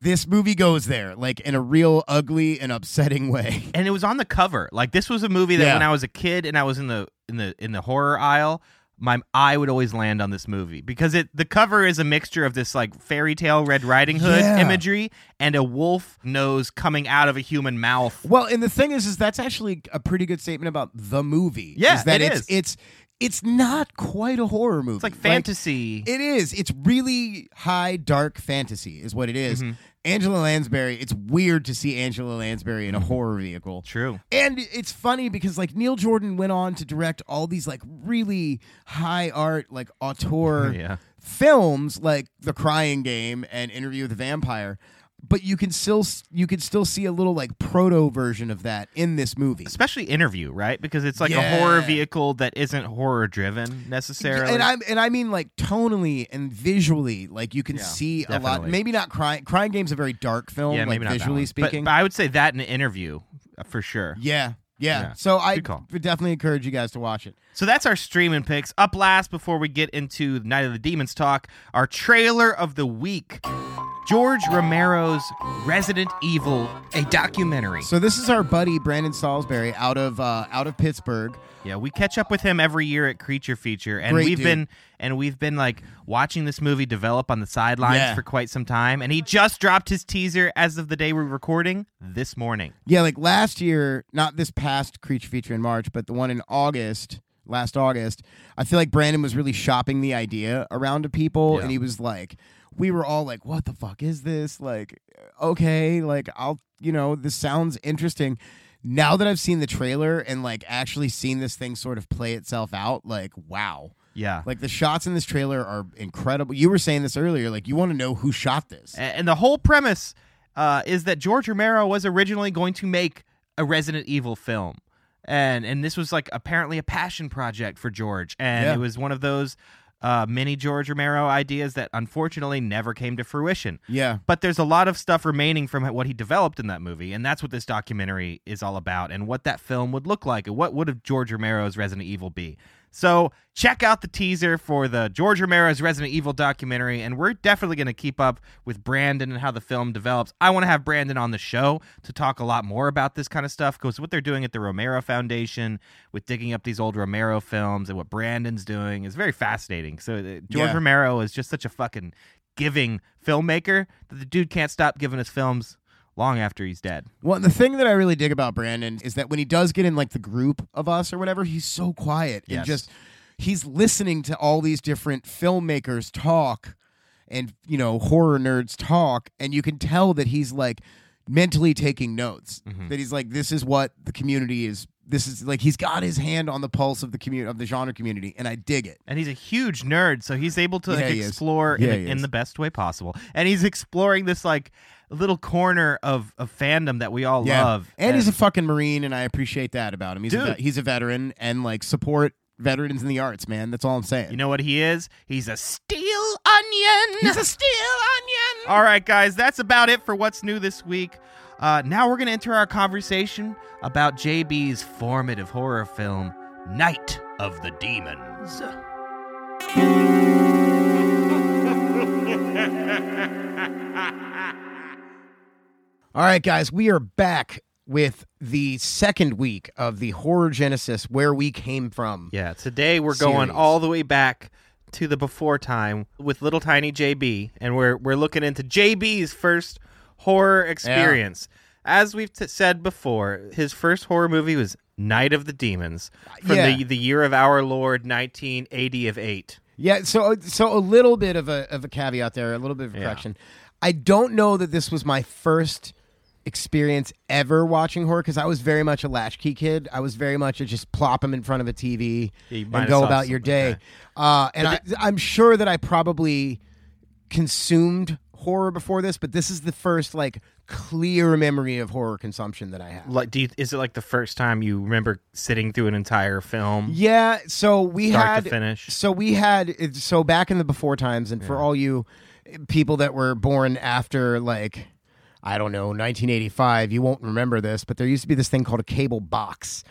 S1: this movie goes there, like in a real ugly and upsetting way.
S2: and it was on the cover. Like this was a movie that
S1: Yeah.
S2: when I was a kid and I was in the in the in the horror aisle, my eye would always land on this movie because it the cover is a mixture of this like fairy tale Red Riding Hood
S1: Yeah.
S2: imagery and a wolf nose coming out of a human mouth.
S1: Well, and the thing is, is that's actually a pretty good statement about the movie.
S2: Yeah,
S1: is that
S2: it
S1: it's
S2: is.
S1: it's it's not quite a horror movie.
S2: It's like fantasy.
S1: It is. It's really high dark fantasy, is what it is.
S2: Mm-hmm.
S1: Angela Lansbury. It's weird to see Angela Lansbury in a horror vehicle.
S2: True.
S1: And it's funny because like Neil Jordan went on to direct all these like really high art like auteur
S2: Yeah.
S1: films like The Crying Game and Interview with the Vampire. But you can still you can still see a little like proto version of that in this movie.
S2: Especially interview, right? Because it's like a horror vehicle that isn't horror driven necessarily.
S1: And I and I mean like tonally and visually, like you can
S2: Yeah,
S1: see a lot. Maybe not crying. Crying Game's a very dark film,
S2: yeah,
S1: like
S2: maybe not
S1: visually speaking.
S2: But, but I would say that in an interview uh, for sure.
S1: yeah, yeah,
S2: Yeah.
S1: So I
S2: call.
S1: definitely encourage you guys to watch it.
S2: So that's our streaming picks. Up last, before we get into Night of the Demons talk, our trailer of the week George Romero's Resident Evil, a documentary.
S1: So this is our buddy Brandon Salisbury out of uh, out of Pittsburgh.
S2: Yeah, we catch up with him every year at Creature Feature, and
S1: Great
S2: we've
S1: dude.
S2: been and we've been like watching this movie develop on the sidelines
S1: Yeah.
S2: for quite some time. And he just dropped his teaser as of the day we're recording this morning.
S1: Yeah, like last year, not this past Creature Feature in March, but the one in August, last August. I feel like Brandon was really shopping the idea around to people,
S2: Yeah.
S1: and he was like, we were all like, "What the fuck is this?" Like, okay, like I'll, you know, this sounds interesting. Now that I've seen the trailer and like actually seen this thing sort of play itself out, like, wow.
S2: Yeah.
S1: Like the shots in this trailer are incredible. You were saying this earlier, like you want to know who shot this.
S2: And the whole premise uh, is that George Romero was originally going to make a Resident Evil film. And and this was like apparently a passion project for George. And
S1: Yeah.
S2: it was one of those uh, mini George Romero ideas that unfortunately never came to fruition.
S1: Yeah.
S2: But there's a lot of stuff remaining from what he developed in that movie, and that's what this documentary is all about, and what that film would look like, and what would have George Romero's Resident Evil be. So check out the teaser for the George Romero's Resident Evil documentary, and we're definitely going to keep up with Brandon and how the film develops. I want to have Brandon on the show to talk a lot more about this kind of stuff because what they're doing at the Romero Foundation with digging up these old Romero films and what Brandon's doing is very fascinating. So uh, George
S1: Yeah.
S2: Romero is just such a fucking giving filmmaker that the dude can't stop giving us films long after he's dead.
S1: Well, the thing that I really dig about Brandon is that when he does get in like the group of us or whatever, he's so quiet and
S2: Yes.
S1: just he's listening to all these different filmmakers talk and you know horror nerds talk, and you can tell that he's like mentally taking notes.
S2: Mm-hmm.
S1: That he's like, this is what the community is. This is like he's got his hand on the pulse of the community of the genre community, and I dig it.
S2: And he's a huge nerd, so he's able to
S1: Yeah,
S2: like, explore
S1: Yeah,
S2: in, in the best way possible. And he's exploring this like little corner of, of fandom that we all
S1: Yeah,
S2: love.
S1: and he's a fucking marine, and I appreciate that about him. He's a
S2: Dude.
S1: vet- he's a veteran, and like support veterans in the arts, man. That's all I'm saying.
S2: You know what he is? He's a steel onion.
S1: He's a steel onion.
S2: All right, guys, that's about it for what's new this week. Uh, now we're going to enter our conversation about JB's formative horror film, Night of the Demons.
S1: All right, guys, we are back with the second week of the Horror Genesis, where we came from.
S2: Yeah, today we're going all the way back to the before time with little tiny JB, and we're we're looking into JB's first horror experience. As we've t- said before, his first horror movie was Night of the Demons from
S1: Yeah.
S2: the the year of our Lord 1980 of eight.
S1: Yeah, so so a little bit of a of a caveat there, a little bit of a
S2: Yeah.
S1: correction. I don't know that this was my first experience ever watching horror because I was very much a latchkey kid. I was very much a just plop them in front of a TV
S2: Yeah,
S1: and go about your day. Uh, and I, I'm sure that I probably consumed horror before this, but this is the first like clear memory of horror consumption that I have.
S2: Like, do you, is it like the first time you remember sitting through an entire film,
S1: Yeah, so we
S2: start
S1: had
S2: to finish?
S1: So we had so back in the before times, and for all you people that were born after like I don't know 1985, you won't remember this, but there used to be this thing called a cable box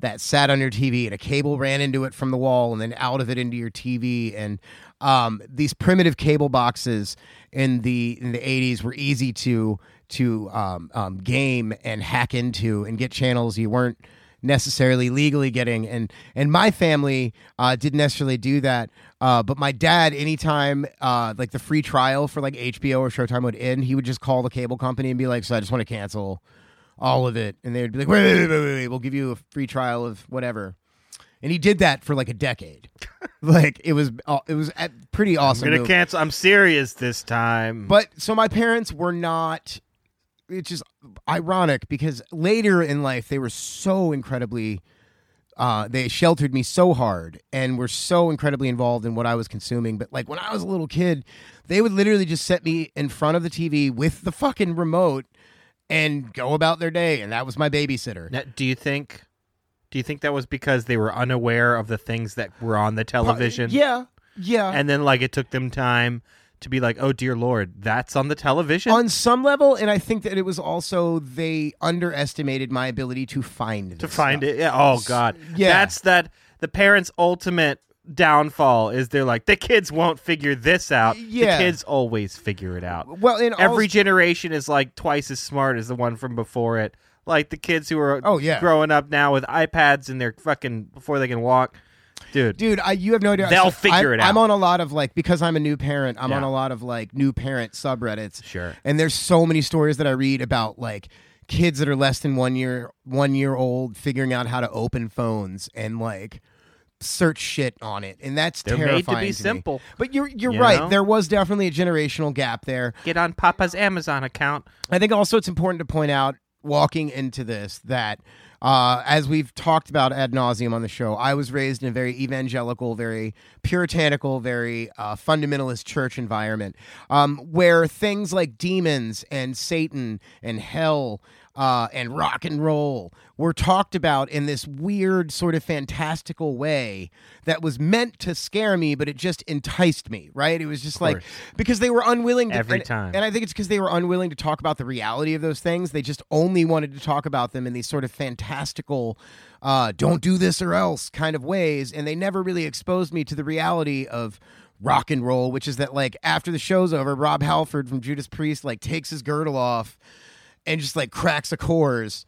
S1: that sat on your TV, and a cable ran into it from the wall, and then out of it into your TV, and um, these primitive cable boxes in the in the 80s were easy to to um, um, game and hack into and get channels you weren't necessarily legally getting. And and my family uh didn't necessarily do that uh but my dad anytime uh like the free trial for like hbo or showtime would end he would just call the cable company and be like so i just want to cancel all of it and they would be like wait wait wait wait, wait we'll give you a free trial of whatever and he did that for like a decade like it was uh, it was uh, pretty
S2: I'm
S1: awesome
S2: gonna
S1: move.
S2: cancel. I'm serious this time.
S1: But so my parents were not. It's just ironic because later in life they were so incredibly. Uh, they sheltered me so hard and were so incredibly involved in what I was consuming. But like when I was a little kid, they would literally just set me in front of the TV with the fucking remote and go about their day, and that was my babysitter.
S2: Now, do you think? Do you think that was because they were unaware of the things that were on the television?
S1: Yeah, yeah.
S2: And then like it took them time to be like, oh dear lord, that's on the television.
S1: on some level, and I think that it was also they underestimated my ability to find
S2: to find
S1: stuff.
S2: it. Yeah. Oh god.
S1: yeah.
S2: That's that. The parents' ultimate downfall is they're like the kids won't figure this out.
S1: Yeah.
S2: The kids always figure it out.
S1: Well, in
S2: Every generation is like twice as smart as the one from before it. Like the kids who are
S1: Oh, yeah.
S2: growing up now with iPads and they're fucking before they can walk. Dude,
S1: dude I, you have no idea
S2: They'll
S1: So
S2: figure
S1: I'm,
S2: it out.
S1: i'm on a lot of like because i'm a new parent i'm
S2: Yeah.
S1: on a lot of like new parent subreddits
S2: Sure.
S1: and there's so many stories that i read about like kids that are less than one year one year old figuring out how to open phones and like search shit on it and that's
S2: They're made to be
S1: me.
S2: simple,
S1: but you're you're
S2: you
S1: right
S2: know?
S1: there was definitely a generational gap there
S2: get on Papa's Amazon account.
S1: I think also it's important to point out walking into this that uh, as we've talked about ad nauseum on the show, I was raised in a very evangelical, very puritanical, very uh, fundamentalist church environment um, where things like demons and Satan and hell uh, and rock and roll were talked about in this weird, sort of fantastical way that was meant to scare me, but it just enticed me, right? It was just like because they were unwilling to
S2: Every
S1: and-
S2: time.
S1: and I think it's because they were unwilling to talk about the reality of those things. They just only wanted to talk about them in these sort of fantastical, uh, don't do this or else kind of ways. And they never really exposed me to the reality of rock and roll, which is that, like, after the show's over, Rob Halford from Judas Priest, like, takes his girdle off and just, like, cracks a Coors,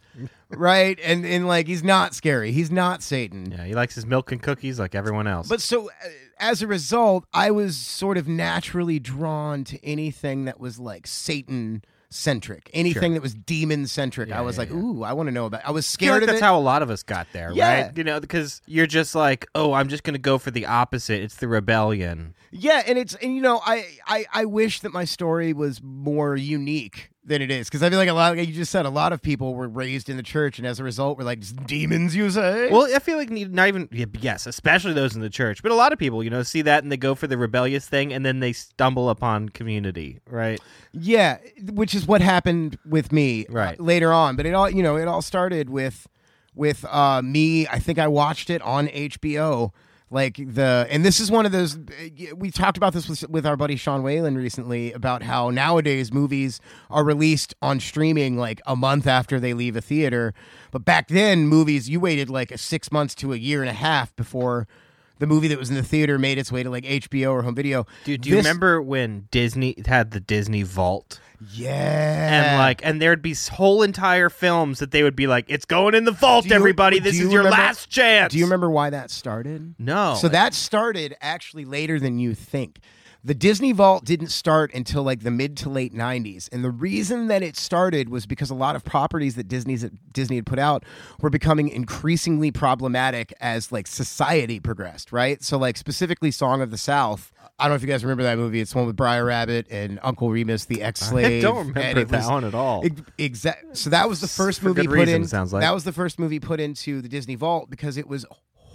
S1: right? And, and, like, he's not scary. He's not Satan.
S2: Yeah, he likes his milk and cookies like everyone else.
S1: But so uh, as a result, I was sort of naturally drawn to anything that was like Satan centric, anything that was demon centric. I was
S2: yeah,
S1: like,
S2: yeah.
S1: ooh, I want to know about. I was
S2: feel
S1: scared
S2: like
S1: of
S2: that's
S1: it.
S2: how a lot of us got there,
S1: Yeah.
S2: right? You know, because you're just like, oh, I'm just going to go for the opposite. It's the rebellion.
S1: yeah, and it's and you know, I I I wish that my story was more unique than it is because I feel like a lot, like you just said, a lot of people were raised in the church, and as a result, were like demons. You say?
S2: Well, I feel like not even yes, especially those in the church, but a lot of people, you know, see that and they go for the rebellious thing, and then they stumble upon community, right?
S1: Yeah, which is what happened with me uh,
S2: Right.
S1: later on. But it all, you know, it all started with with uh, me. I think I watched it on HBO. Like the, and this is one of those. Eh, we talked about this with, with our buddy Sean Whalen recently about how nowadays movies are released on streaming like a month after they leave a theater. But back then, movies you waited like a six months to a year and a half before the movie that was in the theater made its way to like HBO or home video.
S2: Dude, do you
S1: This-
S2: remember when Disney had the Disney Vault?
S1: Yeah,
S2: And like, and there'd be whole entire films that they would be like, "It's going in the vault,
S1: you-
S2: everybody. This
S1: you
S2: is your
S1: remember-
S2: last chance."
S1: Do you remember why that started?
S2: No.
S1: So that started actually later than you think. The Disney Vault didn't start until like the mid to late 90s. And the reason that it started was because a lot of properties that Disney's Disney had put out were becoming increasingly problematic as like society progressed, right? So like specifically Song of the South. I don't know if you guys remember that movie. It's the one with Br'er Rabbit and Uncle Remus, the ex-slave.
S2: I don't remember that
S1: was-
S2: one at all.
S1: Exactly. So that was the first
S2: For
S1: movie put
S2: reason,
S1: in.
S2: sounds like.
S1: that was the first movie put into the Disney Vault because it was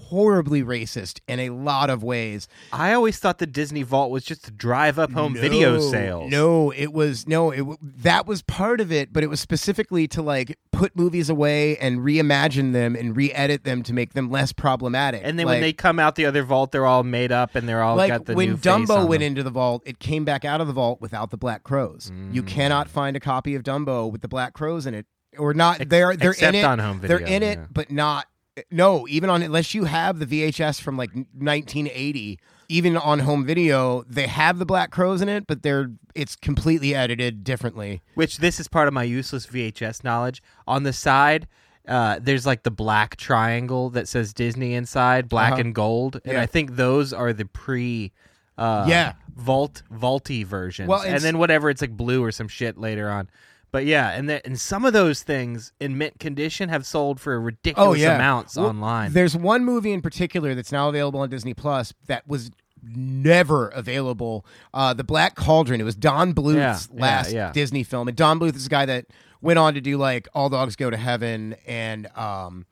S1: horribly racist in a lot of ways.
S2: I always thought the Disney Vault was just to drive up home video sales.
S1: No, it was no, it that was part of it, but it was specifically to like put movies away and reimagine them and re-edit them to make them less problematic.
S2: And then
S1: Like-
S2: when they come out the other vault, they're all made up and they're all
S1: like
S2: got the
S1: when Dumbo went
S2: them.
S1: into the vault, it came back out of the vault without the black crows. You
S2: Mm.
S1: cannot find a copy of Dumbo with the black crows in it, or not. They're they're
S2: except
S1: in it. they're in it,
S2: yeah.
S1: but not. No, even on unless you have the VHS from like 1980, even on home video, they have the black crows in it, but they're it's completely edited differently.
S2: Which this is part of my useless VHS knowledge. On the side, uh, there's like the black triangle that says Disney inside, black
S1: Uh-huh.
S2: and gold, and
S1: Yeah.
S2: I think those are the pre. Uh,
S1: Yeah.
S2: vault vaulty versions.
S1: Well,
S2: and then whatever it's like blue or some shit later on. But yeah, and the, and some of those things in mint condition have sold for ridiculous
S1: Oh yeah,
S2: amounts
S1: Well,
S2: online.
S1: There's one movie in particular that's now available on Disney Plus that was never available. Uh, the Black Cauldron. It was Don Bluth's
S2: Yeah,
S1: last
S2: yeah.
S1: Disney film, and Don Bluth is a guy that went on to do like All Dogs Go to Heaven and. Um,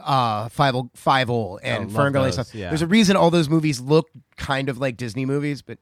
S1: uh five five and
S2: Oh, love
S1: Ferngully
S2: those,
S1: stuff.
S2: yeah.
S1: There's a reason all those movies look kind of like Disney movies, but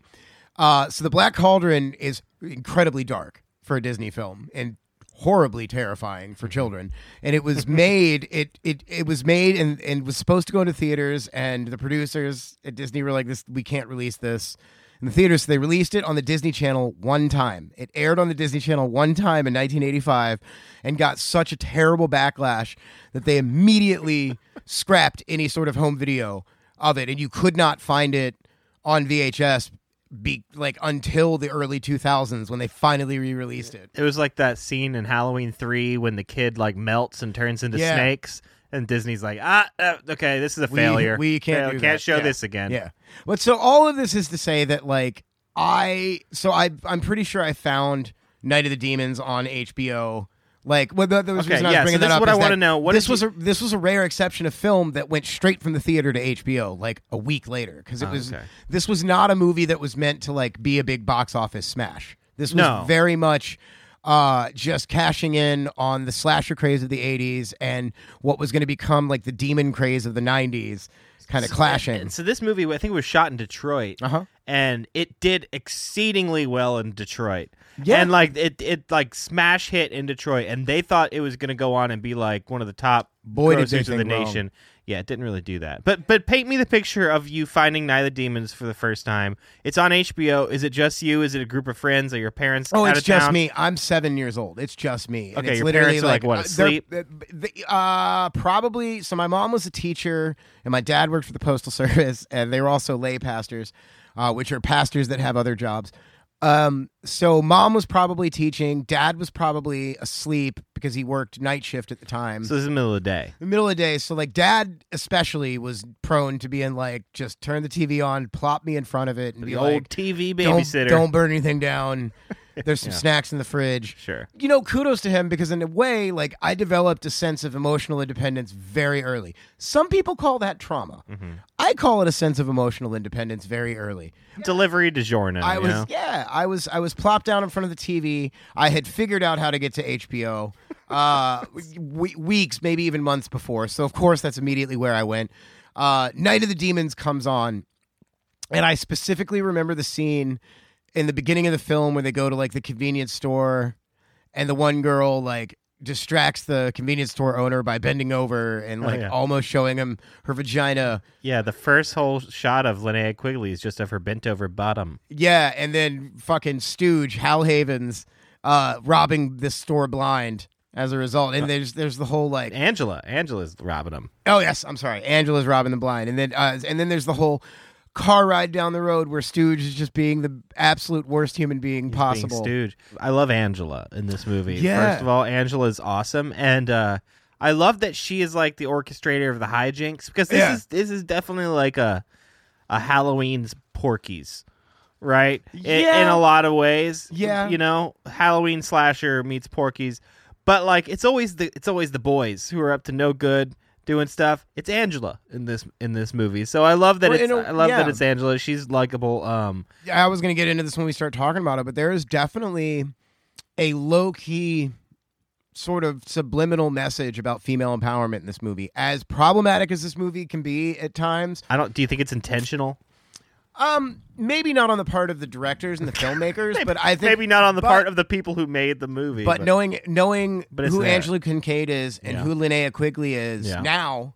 S1: uh so the Black Cauldron is incredibly dark for a Disney film and horribly terrifying for mm-hmm. children. And it was made it it it was made and and was supposed to go into theaters and the producers at Disney were like this we can't release this in the theaters. So they released it on the Disney Channel one time. It aired on the Disney Channel one time in 1985 and got such a terrible backlash that they immediately scrapped any sort of home video of it and you could not find it on VHS be like until the early 2000s when they finally re-released it.
S2: It was like that scene in Halloween three when the kid like melts and turns into
S1: Yeah.
S2: snakes, and Disney's like, ah, uh, okay, this is a
S1: We-
S2: failure.
S1: We, can't
S2: can't
S1: that.
S2: show
S1: Yeah.
S2: this again.
S1: Yeah. But so all of this is to say that like I so I I'm pretty sure I found Night of the Demons on HBO. Like, well, the, the
S2: Okay,
S1: reason I was
S2: yeah, so
S1: bringing
S2: this
S1: that
S2: is
S1: up
S2: what I wanna know. What
S1: this was a this was a rare exception of film that went straight from the theater to HBO like a week later because it
S2: Oh,
S1: was
S2: okay.
S1: this was not a movie that was meant to like be a big box office smash. This was
S2: No.
S1: very much uh, just cashing in on the slasher craze of the 80s and what was going to become like the demon craze of the 90s kind of clashing.
S2: And so this movie, I think, was shot in Detroit,
S1: Uh-huh.
S2: and it did exceedingly well in Detroit.
S1: Yeah.
S2: and like it, it like smash hit in Detroit, and they thought it was going to go on and be like one of the top
S1: Boy, did they
S2: grossers of the
S1: think wrong.
S2: nation. Yeah, it didn't really do that. But but paint me the picture of you finding Night of the Demons for the first time. It's on HBO. Is it just you? Is it a group of friends? Are your parents?
S1: Oh,
S2: out
S1: it's
S2: of
S1: just
S2: town?
S1: me. I'm seven years old. It's just me. And
S2: Okay,
S1: it's
S2: your
S1: literally
S2: parents are, like, what,
S1: uh, they're-
S2: asleep?
S1: uh, they- uh, probably. So my mom was a teacher, and my dad worked for the postal service, and they were also lay pastors, uh, which are pastors that have other jobs. Um, so mom was probably teaching. Dad was probably asleep because he worked night shift at the time.
S2: So this is the middle of the day.
S1: the middle of the day. So like dad especially was prone to being like, just turn the TV on, plop me in front of it, and
S2: The
S1: be
S2: old
S1: like,
S2: TV
S1: don't,
S2: babysitter.
S1: don't burn anything down. There's some snacks in the fridge.
S2: Sure.
S1: You know, kudos to him because in a way, like I developed a sense of emotional independence very early. Some people call that trauma.
S2: Mm-hmm.
S1: I call it a sense of emotional independence very early.
S2: Delivery DiGiorno.
S1: I was
S2: know?
S1: yeah, I was I was plopped down in front of the TV. I had figured out how to get to HBO uh we- weeks, maybe even months before. So of course that's immediately where I went. Uh Night of the Demons comes on and I specifically remember the scene in the beginning of the film where they go to like the convenience store and the one girl like distracts the convenience store owner by bending over and like
S2: Oh, yeah.
S1: almost showing him her vagina
S2: Yeah, the first whole shot of Linnea Quigley is just of her bent over bottom.
S1: Yeah, and then fucking Stooge, Hal Havins, uh, robbing this store blind as a result. And there's there's the whole like
S2: Angela, Angela's robbing him.
S1: oh yes, I'm sorry, Angela's robbing the blind, and then uh, and then there's the whole car ride down the road where Stooge is just being the absolute worst human being possible.
S2: Being Stooge. I love Angela in this movie.
S1: Yeah.
S2: First of all, Angela is awesome, and uh, I love that she is like the orchestrator of the hijinks because this
S1: Yeah.
S2: is this is definitely like a a Halloween's Porky's. Right, In- in, a lot of ways,
S1: Yeah.
S2: You know, Halloween slasher meets Porky's, but like it's always the it's always the boys who are up to no good doing stuff. It's Angela in this in this movie, so I love that
S1: Well,
S2: it's
S1: in a-
S2: I love that it's Angela. She's likable. Um,
S1: I was gonna get into this when we start talking about it, but there is definitely a low key sort of subliminal message about female empowerment in this movie. As problematic as this movie can be at times,
S2: I don't. Do you think it's intentional?
S1: Um, maybe not on the part of the directors and the filmmakers, but I think
S2: Maybe not on the
S1: but-
S2: part of the people who made the movie.
S1: But knowing knowing
S2: But
S1: who
S2: there.
S1: Angela Kinkade is and
S2: Yeah.
S1: who Linnea Quigley is
S2: Yeah. Mm-hmm.
S1: now,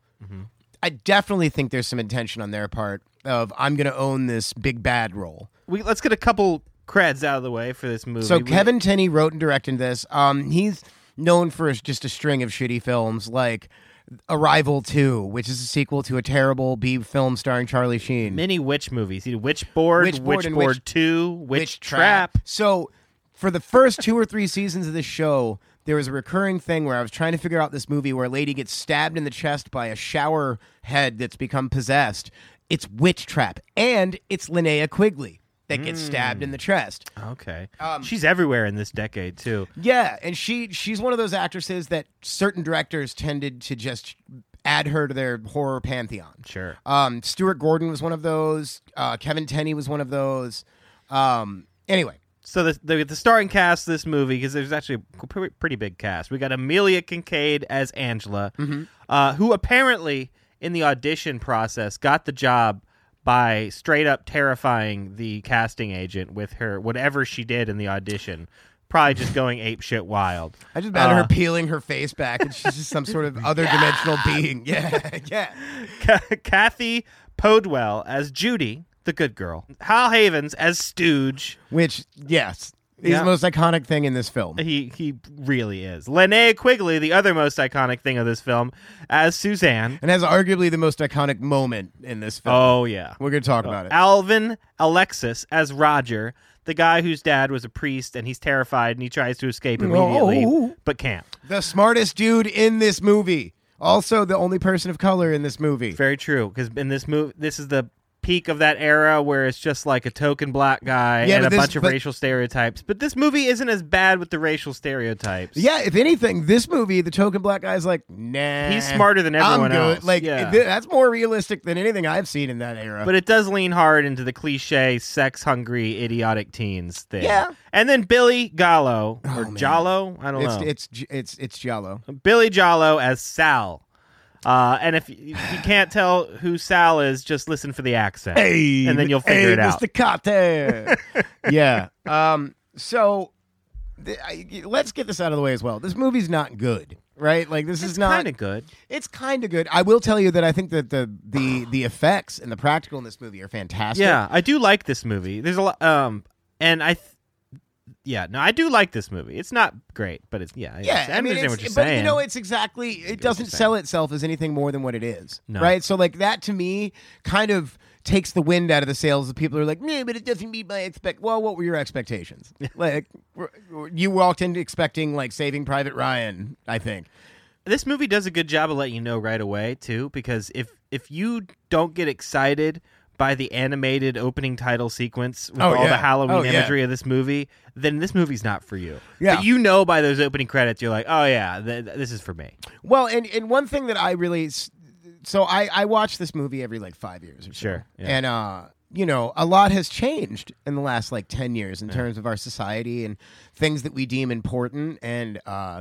S1: I definitely think there's some intention on their part of I'm going to own this big bad role.
S2: we let's get a couple creds out of the way for this movie.
S1: So
S2: We-
S1: Kevin Tenney wrote and directed this. Um, he's known for just a string of shitty films like Arrival 2, which is a sequel to a terrible B film starring Charlie Sheen.
S2: many witch movies. He did Witchboard,
S1: Witchboard
S2: Witchboard
S1: Witch-
S2: Two, Witch,
S1: Witch
S2: Trap.
S1: So, for the first two or three seasons of this show, there was a recurring thing where I was trying to figure out this movie where a lady gets stabbed in the chest by a shower head that's become possessed. It's Witch Trap, and it's Linnea Quigley that gets stabbed in the chest.
S2: Okay,
S1: Um,
S2: she's everywhere in this decade too.
S1: Yeah, and she she's one of those actresses that certain directors tended to just add her to their horror pantheon.
S2: Sure.
S1: Um, Stuart Gordon was one of those. Uh, Kevin Tenney was one of those. Um, anyway,
S2: So the, the the starring cast of this movie because there's actually a pretty, pretty big cast. We got Amelia Kinkade as Angela,
S1: Mm-hmm.
S2: uh, who apparently in the audition process got the job by straight up terrifying the casting agent with her whatever she did in the audition. Probably just going ape shit wild.
S1: I just imagine
S2: Uh,
S1: her peeling her face back, and she's just some sort of other dimensional being. Yeah, yeah.
S2: Cathy Podewell as Judy, the good girl. Hal Havins as Stooge.
S1: Which, yes, is
S2: Yeah.
S1: the most iconic thing in this film.
S2: He he really is. Linnea Quigley, the other most iconic thing of this film, as Suzanne.
S1: And has arguably the most iconic moment in this film.
S2: Oh yeah.
S1: We're going to talk about it.
S2: Uh, Alvin Alexis as Roger, the guy whose dad was a priest and he's terrified and he tries to escape oh. immediately
S1: Oh.
S2: but can't.
S1: The smartest dude in this movie. Also, the only person of color in this movie.
S2: Very true because in this movie this is the peak of that era where it's just like a token black guy
S1: Yeah,
S2: and a
S1: this-
S2: bunch of
S1: but-
S2: racial stereotypes. But this movie isn't as bad with the racial stereotypes.
S1: Yeah, if anything, this movie, the token black guy's like, nah.
S2: He's smarter than everyone
S1: I'm good.
S2: else.
S1: Like,
S2: Yeah.
S1: th- that's more realistic than anything I've seen in that era.
S2: But it does lean hard into the cliche sex hungry idiotic teens thing.
S1: Yeah.
S2: And then Billy Gallo oh, or
S1: Oh, man.
S2: Jollo, I don't
S1: it's,
S2: know.
S1: it's it's it's Giallo.
S2: Billy Jallo as Sal. Uh, and if you, if you can't tell who Sal is, just listen for the accent.
S1: Hey,
S2: and then you'll figure
S1: hey,
S2: it out.
S1: Mr. Carter. yeah. Um. So, th- I, let's get this out of the way as well. This movie's not good, right? Like this
S2: It's
S1: is not.
S2: kind of good.
S1: It's kind of good. I will tell you that I think that the the the effects and the practical in this movie are fantastic.
S2: Yeah, I do like this movie. There's a lot, um, and I, th- yeah, no, I do like this movie. It's not great, but it's yeah,
S1: Yeah,
S2: I,
S1: I mean,
S2: understand what you're
S1: but
S2: saying.
S1: you know, it's exactly. It doesn't sell itself as anything more than what it is,
S2: No.
S1: right? So, like that to me, kind of takes the wind out of the sails of people who are like, "Yeah, but it doesn't meet my expect." Well, what were your expectations? like, you walked into expecting like Saving Private Ryan, I think.
S2: this movie does a good job of letting you know right away too because if if you don't get excited by the animated opening title sequence with
S1: Oh,
S2: all
S1: yeah.
S2: the Halloween
S1: Oh, yeah.
S2: imagery of this movie, then this movie's not for you.
S1: Yeah.
S2: But you know by those opening credits, you're like, oh yeah, th- th- this is for me.
S1: Well, and and one thing that I really, s- so I I watch this movie every like five years or so,
S2: Sure, yeah.
S1: and uh. You know, a lot has changed in the last like 10 years in terms of our society and things that we deem important and uh,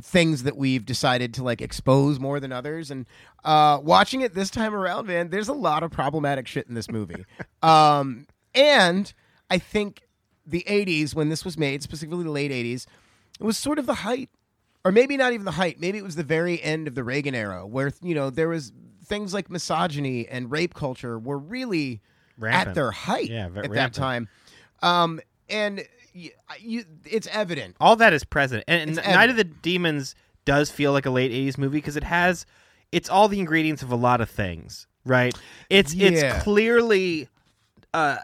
S1: things that we've decided to like expose more than others. And uh, watching it this time around, man, there's a lot of problematic shit in this movie. um, and I think the 80s, when this was made, specifically the late 80s, it was sort of the height or maybe not even the height. Maybe it was the very end of the Reagan era, where you know there was things like misogyny and rape culture were really
S2: Rampant.
S1: at their height
S2: Yeah,
S1: at that time. Um, and you, it's evident.
S2: All that is present, and, and Night of the. Demons does feel like a late '80s movie because it has, it's all the ingredients of a lot of things, right? It's
S1: Yeah.
S2: it's clearly, uh,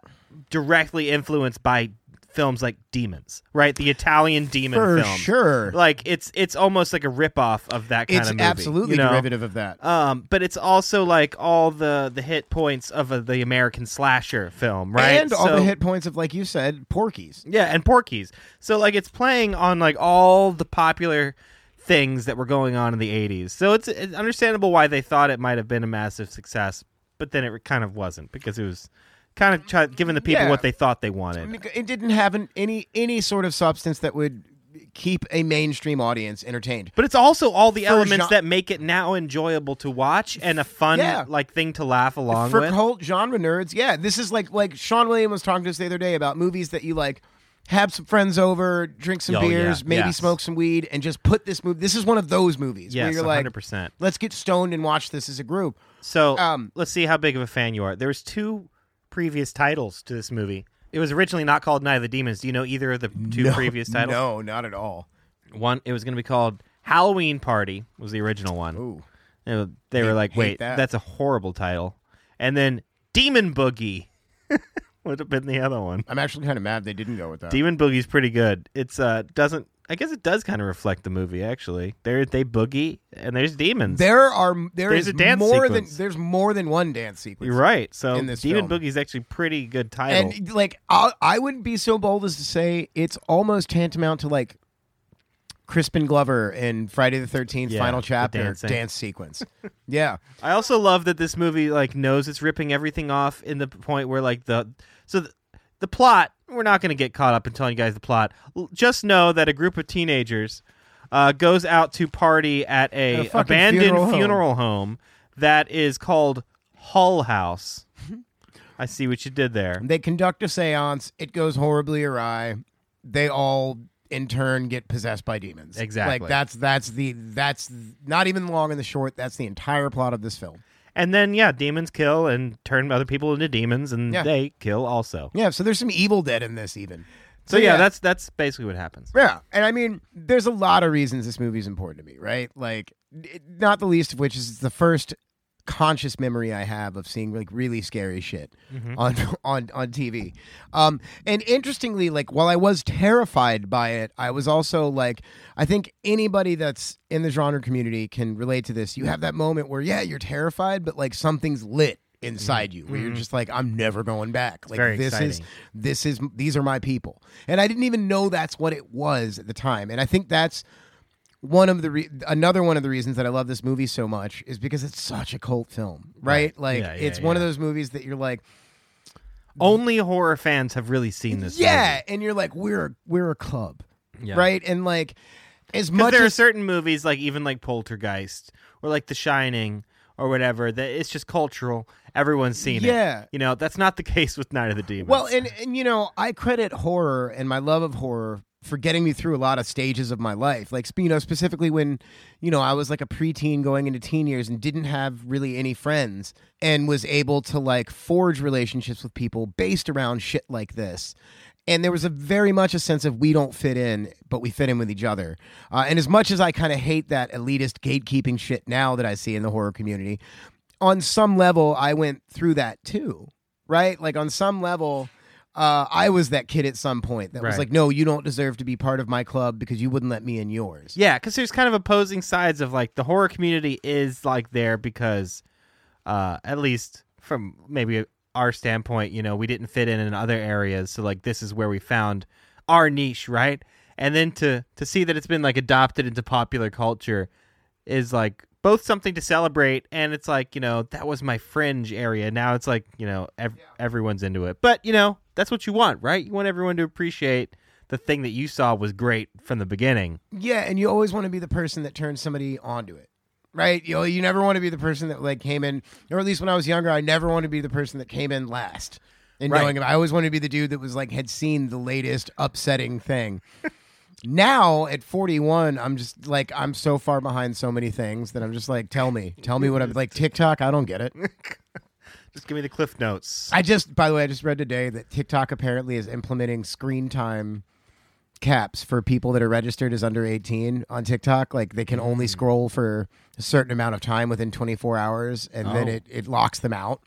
S2: directly influenced by films like Demons, right? The Italian demon
S1: For
S2: film,
S1: sure.
S2: Like it's it's almost like a ripoff of that kind
S1: It's
S2: of movie.
S1: absolutely
S2: you know?
S1: derivative of that.
S2: Um, but it's also like all the the hit points of uh, the American slasher film, right?
S1: And all
S2: So-
S1: the hit points of, like you said, Porky's.
S2: yeah, and Porky's. So like it's playing on like all the popular things that were going on in the 80s. So it's, it's understandable why they thought it might have been a massive success, but then it kind of wasn't because it was kind of try, giving the people
S1: Yeah.
S2: what they thought they wanted.
S1: it didn't have an, any any sort of substance that would keep a mainstream audience entertained.
S2: But it's also all the
S1: For
S2: elements
S1: gen-
S2: that make it now enjoyable to watch and a fun
S1: Yeah.
S2: like thing to laugh along with.
S1: for
S2: with.
S1: cult genre nerds, yeah, this is like like Sean William was talking to us the other day about movies that you like have some friends over, drink some
S2: Oh, yeah.
S1: beers, maybe
S2: Yes.
S1: smoke some weed, and just put this movie. This is one of those movies where you're like,
S2: 100%.
S1: let's get stoned and watch this as a group.
S2: So
S1: Um,
S2: let's see how big of a fan you are. There was two previous titles to this movie. It was originally not called Night of the Demons. Do you know either of the two previous titles?
S1: No, not at all.
S2: One, it was going to be called Halloween Party. Was the original one.
S1: Ooh.
S2: They were, were like, wait,
S1: that.
S2: that's a horrible title. And then Demon Boogie would have been the other one.
S1: I'm actually kind of mad they didn't go with that.
S2: Demon Boogie's pretty good. It's uh doesn't I guess it does kind of reflect the movie actually. There they boogie and there's demons.
S1: There are there
S2: There's
S1: is
S2: a dance
S1: more
S2: sequence.
S1: than there's more than one dance sequence.
S2: You're right. So
S1: in this
S2: Demon
S1: film.
S2: is actually pretty good title.
S1: And like I, I wouldn't be so bold as to say it's almost tantamount to like Crispin Glover in Friday the Thirteenth
S2: Yeah,
S1: final chapter dance sequence. yeah,
S2: I also love that this movie like knows it's ripping everything off in the point where like the so the, the plot we're not going to get caught up in telling you guys the plot. L- Just know that a group of teenagers uh, goes out to party at
S1: At
S2: a,
S1: a fucking
S2: abandoned
S1: funeral
S2: funeral,
S1: home.
S2: home. that is called Hull House. I see what you did there.
S1: they conduct a séance. It goes horribly awry. They all in turn get possessed by demons.
S2: Exactly.
S1: Like that's that's the that's not even long and the short. That's the entire plot of this film.
S2: And then yeah, demons kill and turn other people into demons, and
S1: Yeah.
S2: they kill also.
S1: Yeah, so there's some Evil Dead in this even.
S2: So yeah, that's that's basically what happens.
S1: Yeah, and I mean, there's a lot of reasons this movie is important to me, right? Like, it- not the least of which is it's the first conscious memory I have of seeing like really scary shit on on on TV. Um, and interestingly, like while I was terrified by it, I was also like, I think anybody that's in the genre community can relate to this. You have that moment where yeah, you're terrified, but like something's lit inside you where you're just like i'm never going back. Like this is this is these are my people. And i didn't even know that's what it was at the time. And i think that's one of the re- another one of the reasons that i love this movie so much is because it's such a cult film right, like
S2: Yeah, yeah,
S1: it's one of those movies that you're like
S2: Only horror fans have really seen this.
S1: yeah and you're like we're a, we're a club.
S2: Yeah.
S1: right and like as much
S2: there are
S1: as
S2: certain movies, like even like Poltergeist or like The Shining or whatever, that it's just cultural. Everyone's seen it.
S1: Yeah.
S2: You know, that's not the case with Night of the Demons.
S1: Well, and and you know, I credit horror and my love of horror for getting me through a lot of stages of my life. Like, you know, specifically when, you know, I was like a preteen going into teen years and didn't have really any friends and was able to like forge relationships with people based around shit like this. And there was a very much a sense of we don't fit in, but we fit in with each other. Uh, and as much as I kind of hate that elitist gatekeeping shit now that I see in the horror community, on some level, I went through that too, right? Like on some level, uh, I was that kid at some point that was like, "No, you don't deserve to be part of my club because you wouldn't let me in yours."
S2: yeah, because there's kind of opposing sides of like the horror community is like there because, uh, at least from maybe our standpoint, you know, we didn't fit in in other areas, so like this is where we found our niche, right? And then to to see that it's been like adopted into popular culture is like both something to celebrate and it's like you know that was my fringe area now it's like you know ev- everyone's into it but you know that's what you want right you want everyone to appreciate the thing that you saw was great from the beginning
S1: Yeah, and you always want to be the person that turns somebody onto it. Right? You know, you never want to be the person that like came in or at least when I was younger, I never wanted to be the person that came in last. And
S2: Right.
S1: knowing I always wanted to be the dude that was like had seen the latest upsetting thing. now at 41, I'm just like I'm so far behind so many things that I'm just like tell me. Tell me what I'm like TikTok, I don't get it.
S2: just give me the cliff notes
S1: I just, by the way, I just read today that TikTok apparently is implementing screen time caps for people that are registered as under 18 on TikTok. Like they can
S2: Mm.
S1: only scroll for a certain amount of time within 24 hours and then
S2: Oh.
S1: it, it locks them out.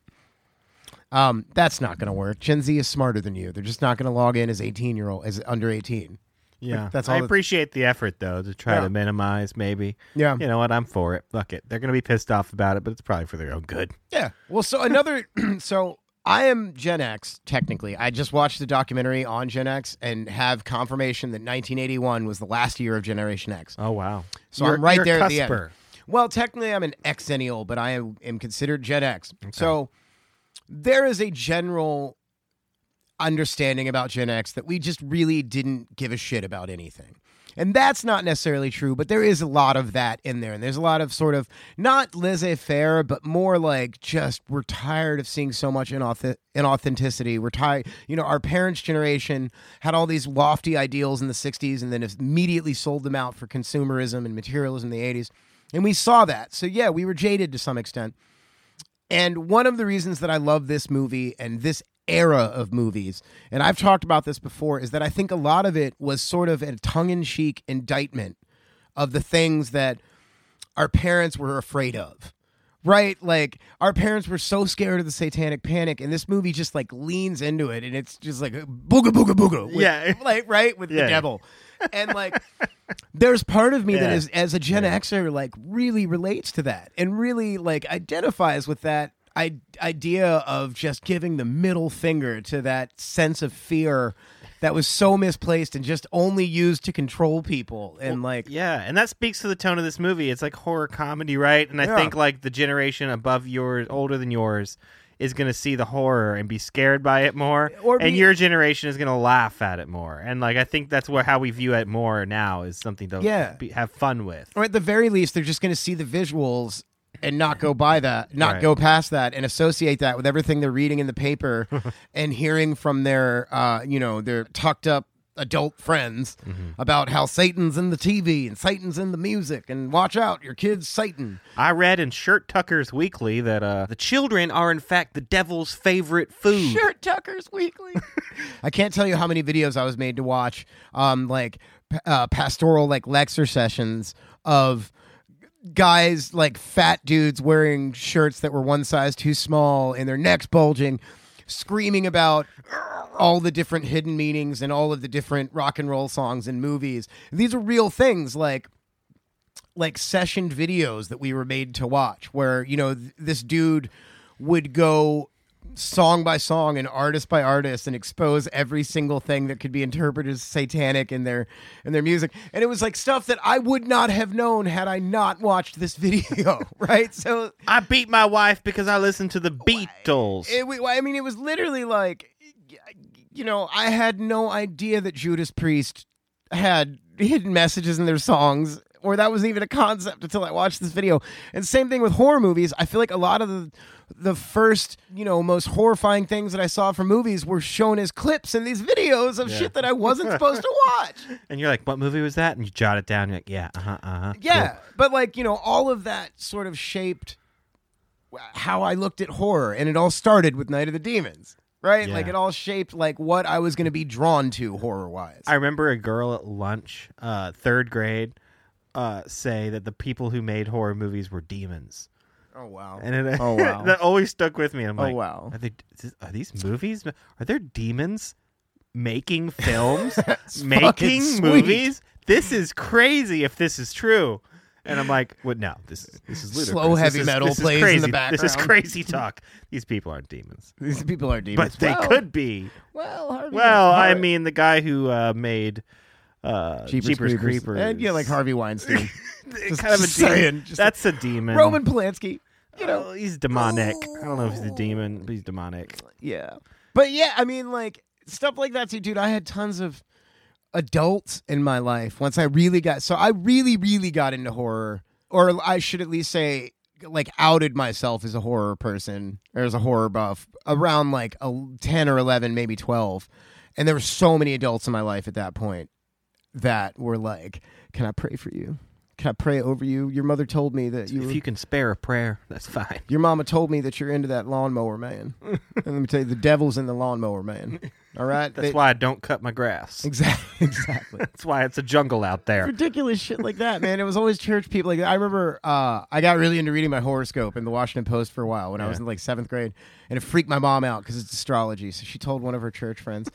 S1: Um, that's not going to work. Gen Z is smarter than you. They're just not going to log in as 18 year old, as under 18.
S2: Yeah
S1: that's
S2: i
S1: all that-
S2: appreciate the effort though to try
S1: Yeah.
S2: to minimize maybe
S1: Yeah.
S2: you know what i'm for it fuck it they're gonna be pissed off about it but it's probably for their own good
S1: Yeah. Well, so another, so I am Gen X technically. I just watched the documentary on Gen X and have confirmation that 1981 was the last year of Generation X.
S2: oh wow
S1: So
S2: You're-
S1: I'm right
S2: you're
S1: there at the
S2: cusper.
S1: end. Well, technically, I'm an Xennial, but I am, am considered Gen X. So there is a general understanding about Gen X that we just really didn't give a shit about anything. And that's not necessarily true, but there is a lot of that in there. And there's a lot of sort of not laissez faire, but more like just we're tired of seeing so much inauth- inauthenticity. We're tired, you know, our parents' generation had all these lofty ideals in the 60s and then immediately sold them out for consumerism and materialism in the 80s. And we saw that. So, yeah, we were jaded to some extent. And one of the reasons that I love this movie and this era of movies, and I've talked about this before, is that I think a lot of it was sort of a tongue in cheek indictment of the things that our parents were afraid of. Right? Like, our parents were so scared of the satanic panic, and this movie just like leans into it, and it's just like booga booga booga. with-
S2: Yeah.
S1: Like, right? With
S2: Yeah.
S1: the devil. And like, there's part of me that
S2: Yeah.
S1: is, as a Gen Xer, like really relates to that and really like identifies with that I- idea of just giving the middle finger to that sense of fear that was so misplaced and just only used to control people and like
S2: Yeah, and that speaks to the tone of this movie. It's like horror comedy, right? And I
S1: Yeah.
S2: think like the generation above yours, older than yours, is going to see the horror and be scared by it more,
S1: Or
S2: and
S1: be-
S2: your generation is going to laugh at it more. And like I think that's where how we view it more now is something to
S1: Yeah.
S2: be, have fun with.
S1: or at the very least they're just going to see the visuals and not go by that not
S2: Right.
S1: go past that and associate that with everything they're reading in the paper and hearing from their uh, you know their tucked up adult friends about how satan's in the tv and satan's in the music and watch out your kid's satan
S2: I read in Shirt Tuckers Weekly that uh, the children are in fact the devil's favorite food.
S1: Shirt Tuckers Weekly. I can't tell you how many videos I was made to watch, um, like uh, pastoral like lecture sessions of guys like fat dudes wearing shirts that were one size too small and their necks bulging, screaming about all the different hidden meanings and all of the different rock and roll songs and movies. These are real things like like sessioned videos that we were made to watch where you know th- this dude would go song by song and artist by artist and expose every single thing that could be interpreted as satanic in their in their music and it was like stuff that I would not have known had I not watched this video right so
S2: I beat my wife because I listened to the Beatles.
S1: it, wa- I mean it was literally like you know I had no idea that Judas Priest had hidden messages in their songs or that was even a concept until I watched this video. And same thing with horror movies. I feel like a lot of the the first, you know, most horrifying things that I saw from movies were shown as clips in these videos of shit that I wasn't supposed to watch.
S2: and you're like, "What movie was that?" And you jot it down. You're like, "Yeah, uh huh, uh huh."
S1: Yeah, but like, you know, all of that sort of shaped how I looked at horror and it all started with Night of the Demons. Right?
S2: Yeah.
S1: Like it all shaped like what I was going to be drawn to horror-wise.
S2: I remember a girl at lunch, uh, third grade, uh, say that the people who made horror movies were demons,
S1: oh wow.
S2: and it,
S1: Oh, wow.
S2: that always stuck with me. I'm
S1: Oh,
S2: like,
S1: wow.
S2: are they? Are these movies? Are there demons making films, making movies? This is crazy. If this is true. And I'm like, what? No, this is this is ludicrous.
S1: Slow
S2: This
S1: heavy
S2: is-
S1: metal
S2: this is
S1: plays in the
S2: crazy. This is crazy talk. These people aren't demons,
S1: These people aren't demons.
S2: but they could be.
S1: Well, Harvey,
S2: Well, I mean, the guy who uh, made uh,
S1: Jeepers, Creepers. And yeah, like Harvey Weinstein.
S2: It's kind of a
S1: just
S2: demon.
S1: just
S2: That's a demon.
S1: Roman Polanski. You know,
S2: Oh, he's demonic. I don't know if he's a demon, but he's demonic.
S1: yeah. But yeah, I mean, like stuff like that too, dude. I had tons of adults in my life once I really got. So I really, really got into horror, or I should at least say, like, outed myself as a horror person or as a horror buff around like a ten or eleven, maybe twelve. And there were so many adults in my life at that point that were like, "Can I pray for you? Can I pray over you? Your mother told me that you
S2: if
S1: were
S2: you can spare a prayer, that's fine.
S1: Your mama told me that you're into that lawnmower man. and let me tell you, the devil's in the lawnmower man. All right?
S2: That's
S1: They-
S2: why I don't cut my grass.
S1: Exactly. Exactly.
S2: That's why it's a jungle out there.
S1: Ridiculous shit like that, man. It was always church people. Like I remember, uh, I got really into reading my horoscope in the Washington Post for a while when I was in like seventh grade, and it freaked my mom out because it's astrology. So she told one of her church friends,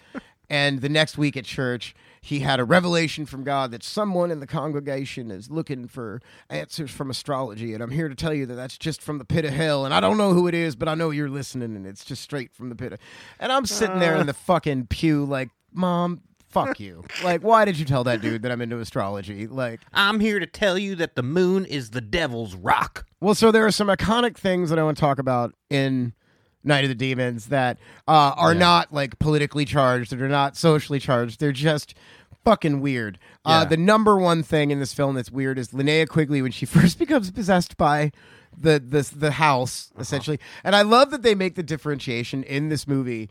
S1: and the next week at church, he had a revelation from God that someone in the congregation is looking for answers from astrology, and I'm here to tell you that that's just from the pit of hell, and I don't know who it is, but I know you're listening, and it's just straight from the pit of. And I'm sitting there in the uh. fucking pew, like, mom. Fuck you. Like, why did you tell that dude that I'm into astrology? Like,
S2: I'm here to tell you that the moon is the devil's rock.
S1: well, so there are some iconic things that I want to talk about in Night of the Demons that uh, are not like politically charged, that are not socially charged. They're just fucking weird. Uh, the number one thing in this film that's weird is Linnea Quigley when she first becomes possessed by the the the house
S2: Uh-huh.
S1: essentially. And I love that they make the differentiation in this movie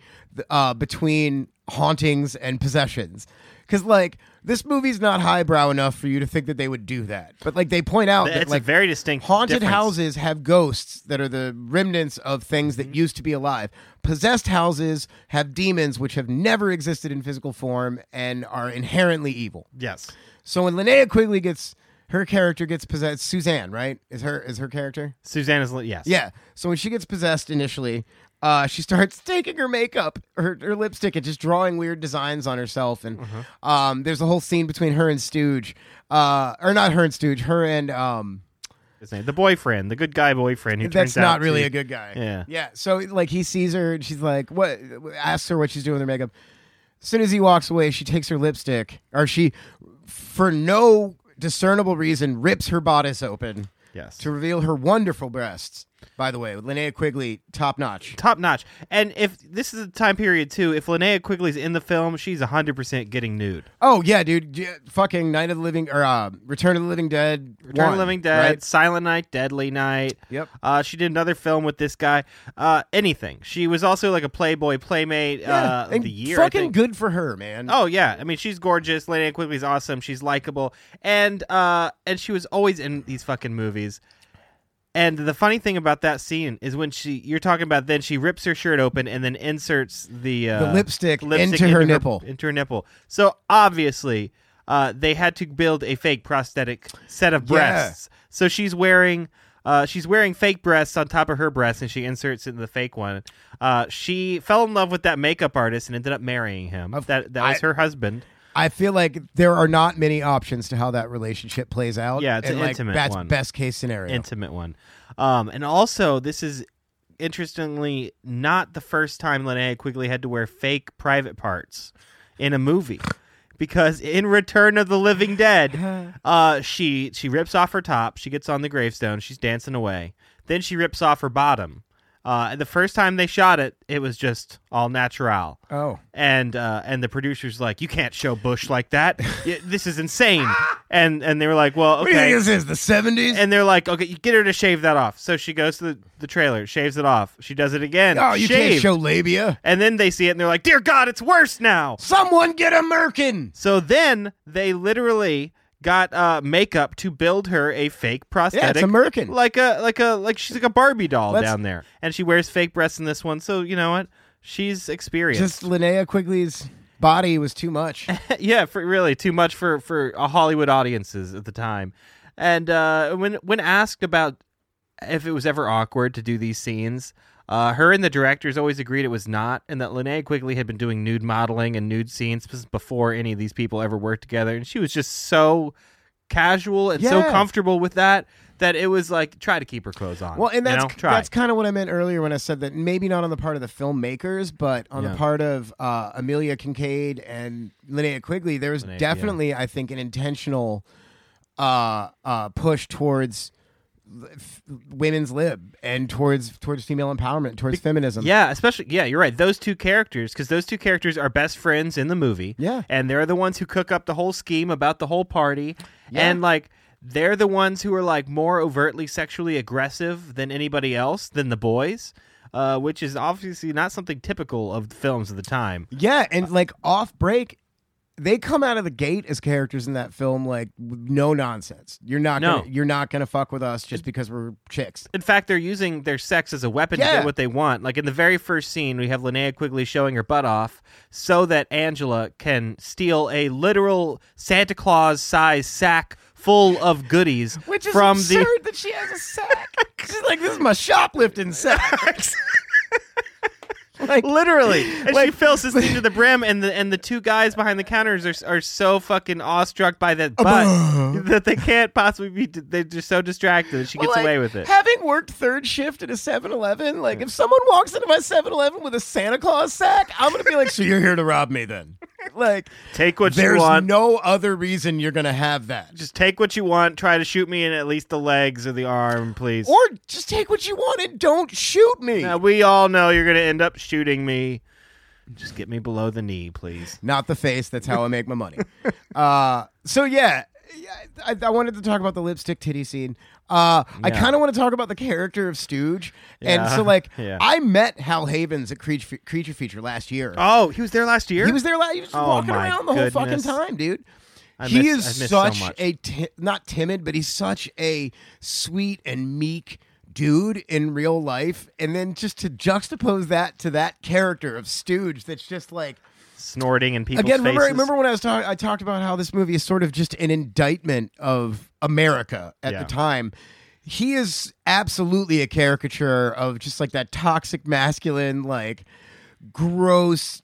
S1: uh, between hauntings and possessions. Because like this movie's not highbrow enough for you to think that they would do that, but like they point out that
S2: It's
S1: like
S2: a very distinct
S1: haunted
S2: difference.
S1: houses have ghosts that are the remnants of things
S2: Mm-hmm.
S1: that used to be alive. Possessed houses have demons which have never existed in physical form and are inherently evil.
S2: Yes.
S1: So when Linnea Quigley gets her character gets possessed, Suzanne, right? Is her is her character?
S2: Suzanne is yes.
S1: Yeah. So when she gets possessed initially, uh, she starts taking her makeup, her, her lipstick, and just drawing weird designs on herself. And
S2: Mm-hmm.
S1: um, there's a whole scene between her and Stooge, uh, or not her and Stooge, her and um,
S2: His name, the boyfriend, the good guy boyfriend. Who
S1: that's
S2: turns out
S1: not really
S2: to-
S1: a good guy.
S2: Yeah.
S1: Yeah. So like he sees her and she's like, what? Asks her what she's doing with her makeup. As soon as he walks away, she takes her lipstick, or she, for no discernible reason, rips her bodice open
S2: Yes.
S1: to reveal her wonderful breasts. By the way, Linnea Quigley, top notch.
S2: top notch. And if this is a time period too, if Linnea Quigley's in the film, she's hundred percent getting nude.
S1: Oh yeah, dude. Yeah, fucking Night of the Living or uh, Return of the Living Dead.
S2: Return of the Living Dead,
S1: right?
S2: Silent Night, Deadly Night.
S1: Yep.
S2: Uh, she did another film with this guy. Uh, anything. She was also like a Playboy Playmate
S1: Yeah,
S2: uh, of the year.
S1: Fucking good for her, man.
S2: Oh yeah, I mean she's gorgeous. Linnea Quigley's awesome. She's likable, and uh, and she was always in these fucking movies. And the funny thing about that scene is when she you're talking about then she rips her shirt open and then inserts the uh,
S1: The lipstick into her nipple.
S2: into her nipple. So obviously, uh, they had to build a fake prosthetic set of
S1: Yeah.
S2: breasts. So she's wearing. Uh, she's wearing fake breasts on top of her breasts, and she inserts it in the fake one. Uh, she fell in love with that makeup artist and ended up marrying him. That that was
S1: I-
S2: her husband.
S1: I feel like there are not many options to how that relationship plays out.
S2: Yeah, it's
S1: and
S2: an
S1: like,
S2: intimate
S1: That's
S2: one.
S1: best case scenario.
S2: intimate one. Um, and also, this is interestingly not the first time Linnea Quigley had to wear fake private parts in a movie. Because in Return of the Living Dead, uh, she she rips off her top, she gets on the gravestone, she's dancing away. Then she rips off her bottom. Uh, and the first time they shot it, it was just all natural
S1: oh,
S2: and uh, and the producers like you can't show Bush like that. This is insane. And and they were like, well,
S1: what do you think
S2: okay.
S1: this is? The seventies?
S2: And they're like, okay, you get her to shave that off. So she goes to the, the trailer, shaves it off. She does it again.
S1: Oh, you can't show labia.
S2: And then they see it and they're like, dear God, it's worse now.
S1: Someone get a merkin.
S2: So then they literally got uh, makeup to build her a fake prosthetic.
S1: Yeah, it's a merkin.
S2: Like a like a like she's like a Barbie doll
S1: Let's-
S2: down there, and she wears fake breasts in this one. So you know what? She's experienced.
S1: Just Linnea Quigley's body was too much.
S2: yeah, for really too much for for Hollywood audiences at the time. And uh, when when asked about if it was ever awkward to do these scenes, uh, her and the directors always agreed it was not, and that Linnea Quigley had been doing nude modeling and nude scenes before any of these people ever worked together, and she was just so casual and so comfortable with that that it was like try to keep her clothes on.
S1: Well, and
S2: you
S1: that's
S2: know? try.
S1: that's kind of what I meant earlier when I said that maybe not on the part of the filmmakers, but on
S2: Yeah.
S1: the part of uh, Amelia Kinkade and Linnea Quigley. There was
S2: Linnea, yeah.
S1: definitely, I think, an intentional uh, uh, push towards women's lib and towards towards female empowerment, towards feminism.
S2: Yeah, especially yeah, you're right. Those two characters, because those two characters are best friends in the movie.
S1: Yeah.
S2: and they're the ones who cook up the whole scheme about the whole party,
S1: Yeah.
S2: and like they're the ones who are like more overtly sexually aggressive than anybody else than the boys. Uh, which is obviously not something typical of the films of the time.
S1: Yeah, and like off break, they come out of the gate as characters in that film like no nonsense. You're not
S2: No.
S1: gonna, you're not gonna fuck with us just because we're chicks.
S2: In fact, they're using their sex as a weapon to get what they want. Like in the very first scene, we have Linnea Quigley showing her butt off so that Angela can steal a literal Santa Claus size sack full of goodies
S1: Which is
S2: from
S1: absurd
S2: the
S1: that she has a sack. She's like, this is my shoplifting sack. like
S2: literally, and she fills this thing to the brim, and the and the two guys behind the counters are are so fucking awestruck by that uh-huh. butt that they can't possibly be. They're just so distracted that she gets
S1: Well, like,
S2: away with it.
S1: Having worked third shift at a 7-Eleven, like if someone walks into my 7-Eleven with a Santa Claus sack, I'm gonna be like, so you're here to rob me then? Like,
S2: Take what you want.
S1: there's no other reason you're gonna have that.
S2: just take what you want. Try to shoot me in at least the legs or the arm, please.
S1: or just take what you want and don't shoot me.
S2: Now, we all know you're going to end up shooting me. Just get me below the knee, please.
S1: not the face. That's how I make my money. uh, so yeah, yeah, I, I wanted to talk about the lipstick titty scene. Uh, I kind of want to talk about the character of Stooge. And so, like,
S2: Yeah.
S1: I met Hal Havins at Creature, Creature Feature last year.
S2: Oh, he was there last year.
S1: He was there. la- He was just
S2: Oh,
S1: walking
S2: my
S1: around the whole fucking time, dude.
S2: I
S1: he
S2: miss-
S1: is
S2: so
S1: such
S2: much.
S1: a ti- not timid, but he's such a sweet and meek dude in real life. And then just to juxtapose that to that character of Stooge, that's just like
S2: snorting in people's
S1: again. Remember,
S2: faces.
S1: remember when I was talking? I talked about how this movie is sort of just an indictment of America at
S2: Yeah.
S1: the time. He is absolutely a caricature of just like that toxic masculine, like gross,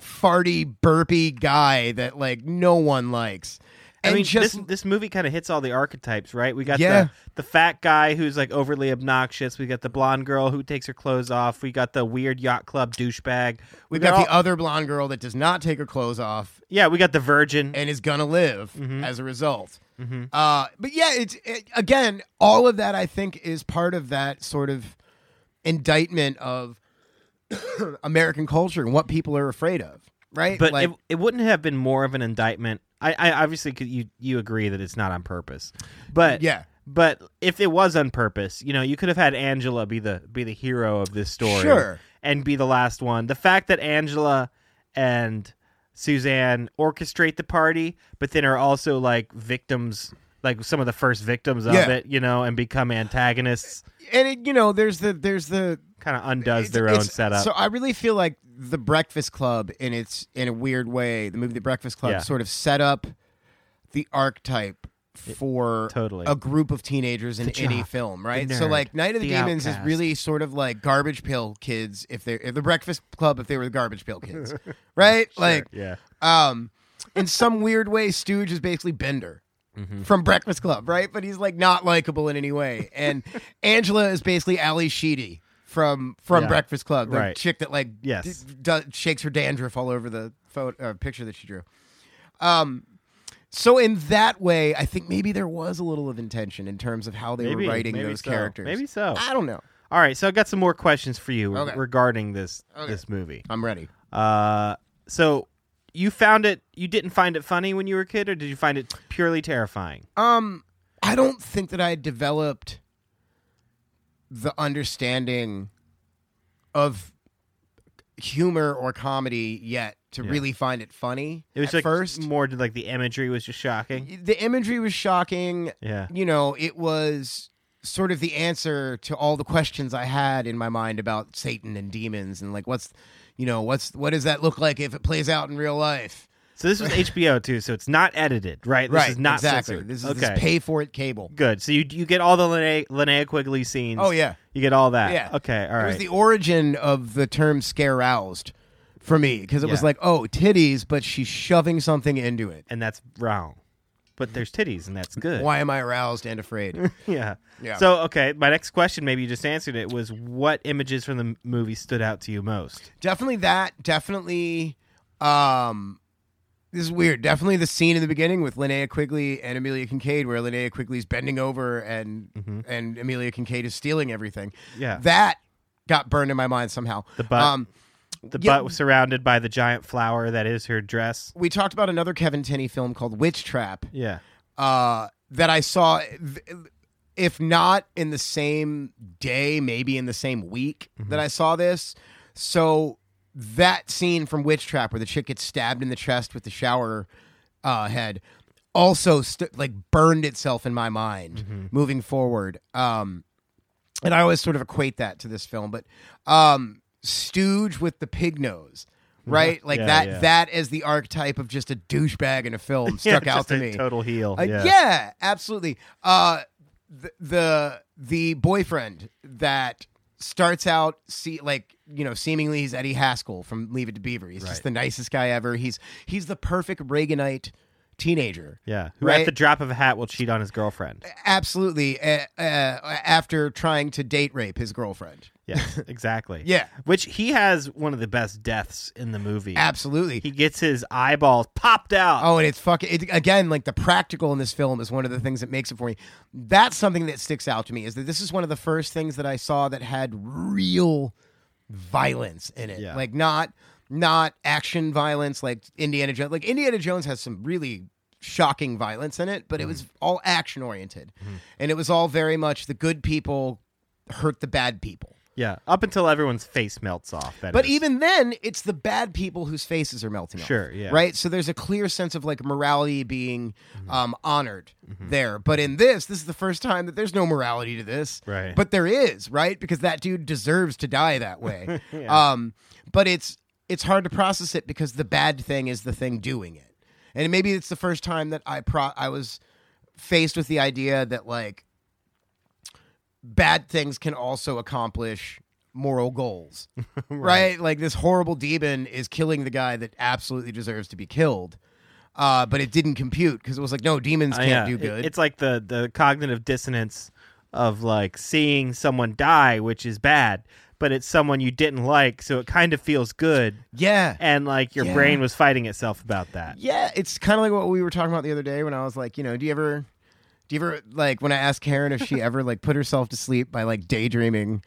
S1: farty, burpy guy that like no one likes.
S2: I
S1: And
S2: mean,
S1: just
S2: this this movie kind of hits all the archetypes, right? We got
S1: Yeah.
S2: the the fat guy who's like overly obnoxious. We got the blonde girl who takes her clothes off. We got the weird yacht club douchebag.
S1: we've got, the
S2: all-
S1: other blonde girl that does not take her clothes off
S2: yeah. We got the virgin.
S1: and is gonna live
S2: Mm-hmm.
S1: as a result. Uh, but yeah, it's it, again all of that. I think is part of that sort of indictment of American culture and what people are afraid of, right?
S2: but
S1: like,
S2: it, it wouldn't have been more of an indictment. I, I obviously could, you you agree that it's not on purpose, but
S1: yeah,
S2: But if it was on purpose, you know, you could have had Angela be the be the hero of this story,
S1: Sure.
S2: and be the last one. The fact that Angela and Suzanne orchestrate the party, but then are also like victims, like some of the first victims of
S1: Yeah.
S2: it, you know, and become antagonists,
S1: and it, you know, there's the there's the
S2: kind of undoes their own setup.
S1: So I really feel like the Breakfast Club, in its in a weird way, the movie The Breakfast Club
S2: Yeah.
S1: sort of set up the archetype for
S2: totally.
S1: a group of teenagers in
S2: The
S1: any film, right?
S2: the
S1: so like Night of the,
S2: the
S1: Demons is really sort of like Garbage Pail Kids if they if the Breakfast Club if they were the Garbage Pail Kids, right? Like
S2: yeah,
S1: um, in some weird way, Stooge is basically Bender
S2: Mm-hmm.
S1: from Breakfast Club, right? But he's like not likable in any way. And Angela is basically Ally Sheedy from from
S2: Yeah.
S1: Breakfast Club, the
S2: Right.
S1: chick that like
S2: Yes.
S1: d- does, shakes her dandruff all over the photo uh, picture that she drew. Um. So in that way, I think maybe there was a little of intention in terms of how they
S2: maybe
S1: were writing those
S2: so.
S1: characters.
S2: Maybe so.
S1: I don't know.
S2: All right, so I got some more questions for you
S1: Okay.
S2: regarding this
S1: Okay.
S2: this movie.
S1: I'm ready.
S2: Uh, so you found it? You didn't find it funny when you were a kid, or did you find it purely terrifying?
S1: Um, I don't think that I had developed the understanding of humor or comedy yet to
S2: Yeah.
S1: really find it funny.
S2: It was like
S1: first.
S2: more like the imagery was just shocking.
S1: The imagery was shocking.
S2: Yeah,
S1: You know, it was sort of the answer to all the questions I had in my mind about Satan and demons and like what's you know, what's what does that look like if it plays out in real life?
S2: so this was HBO too, so it's not edited, right? This
S1: right.
S2: is not
S1: exactly.
S2: censored.
S1: This is
S2: okay.
S1: this pay for it cable.
S2: Good. So you you get all the Linnea, Linnea Quigley scenes.
S1: Oh yeah.
S2: you get all that.
S1: Yeah.
S2: Okay. All right.
S1: It was the origin of the term scare roused for me because it was like, oh, titties, but she's shoving something into it.
S2: and that's wrong. But there's titties, and that's good.
S1: Why am I aroused and afraid?
S2: Yeah.
S1: Yeah.
S2: So okay, my next question, maybe you just answered it, was what images from the movie stood out to you most?
S1: definitely that. Definitely. Um, this is weird. Definitely the scene in the beginning with Linnea Quigley and Amelia Kinkade, where Linnea Quigley's bending over and and Amelia Kinkade is stealing everything.
S2: Mm-hmm. Yeah.
S1: That got burned in my mind somehow.
S2: The butt.
S1: Um,
S2: The
S1: Yeah.
S2: butt was surrounded by the giant flower that is her dress.
S1: we talked about another Kevin Tenney film called Witch Trap.
S2: Yeah.
S1: uh, that I saw, if not in the same day, maybe in the same week that I saw this. So that scene from Witch Trap where the chick gets stabbed in the chest with the shower uh, head also st- like burned itself in my mind moving forward. Um, and I always sort of equate that to this film, but um, Stooge with the pig nose. Right, like
S2: Yeah,
S1: that.
S2: yeah.
S1: That as the archetype of just a douchebag in a film stuck
S2: Yeah,
S1: out to
S2: a
S1: me.
S2: Total heel.
S1: Uh,
S2: yeah.
S1: yeah. absolutely. Uh, the, the the boyfriend that starts out see like you know seemingly he's Eddie Haskell from Leave It to Beaver. He's
S2: Right.
S1: just the nicest guy ever. He's he's the perfect Reaganite teenager.
S2: Yeah. Who
S1: Right?
S2: at the drop of a hat will cheat on his girlfriend.
S1: Absolutely. Uh, uh, after trying to date rape his girlfriend.
S2: Yes, exactly.
S1: Yeah.
S2: Which he has one of the best deaths in the movie.
S1: Absolutely.
S2: He gets his eyeballs popped out.
S1: Oh, and it's fucking it, again like the practical in this film is one of the things that makes it for me. That's something that sticks out to me is that this is one of the first things that I saw that had real violence in it.
S2: Yeah.
S1: Like not not action violence like Indiana Jones. Like Indiana Jones has some really shocking violence in it, but it was all action oriented, and it was all very much the good people hurt the bad people.
S2: Yeah, up until everyone's face melts off. that
S1: But
S2: is.
S1: even then, it's the bad people whose faces are melting off.
S2: Sure, yeah.
S1: Right? So there's a clear sense of like morality being
S2: Mm-hmm.
S1: um, honored there. But in this, this is the first time that there's no morality to this.
S2: Right.
S1: But there is, right? Because that dude deserves to die that way.
S2: Yeah.
S1: um, but it's it's hard to process it because the bad thing is the thing doing it. And maybe it's the first time that I pro- I was faced with the idea that like bad things can also accomplish moral goals. right. Like this horrible demon is killing the guy that absolutely deserves to be killed. Uh, but it didn't compute because it was like, no, demons
S2: Uh,
S1: can't
S2: yeah,
S1: do good.
S2: it's like the the cognitive dissonance of like seeing someone die, which is bad, but it's someone you didn't like, so it kind of feels good,
S1: yeah.
S2: and like your
S1: Yeah.
S2: brain was fighting itself about that.
S1: Yeah, it's kind of like what we were talking about the other day when I was like, you know, do you ever, do you ever like when I asked Karen if she ever like put herself to sleep by like daydreaming,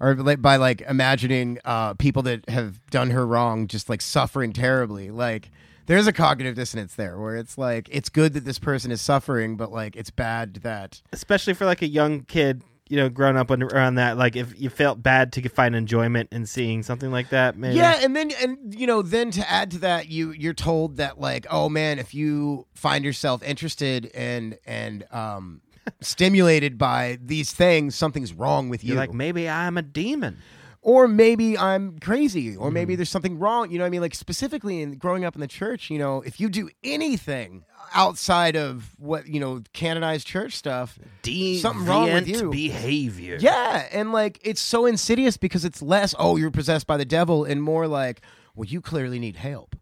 S1: or like by like imagining uh, people that have done her wrong just like suffering terribly. Like there's a cognitive dissonance there where it's like it's good that this person is suffering, but like it's bad that
S2: especially for like a young kid, you know, growing up around that. Like if you felt bad to find enjoyment in seeing something like that, maybe.
S1: Yeah, and then and you know, then to add to that, you you're told that like, oh man, if you find yourself interested and and um stimulated by these things, something's wrong with you.
S2: You're like maybe I'm a demon.
S1: Or maybe I'm crazy, or
S2: Mm-hmm.
S1: maybe there's something wrong. You know, what I mean, like specifically in growing up in the church, you know, if you do anything outside of what you know canonized church stuff,
S2: Deviant
S1: Something wrong with you.
S2: behavior.
S1: yeah, and like it's so insidious because it's less, oh, you're possessed by the devil, and more like, well, you clearly need help.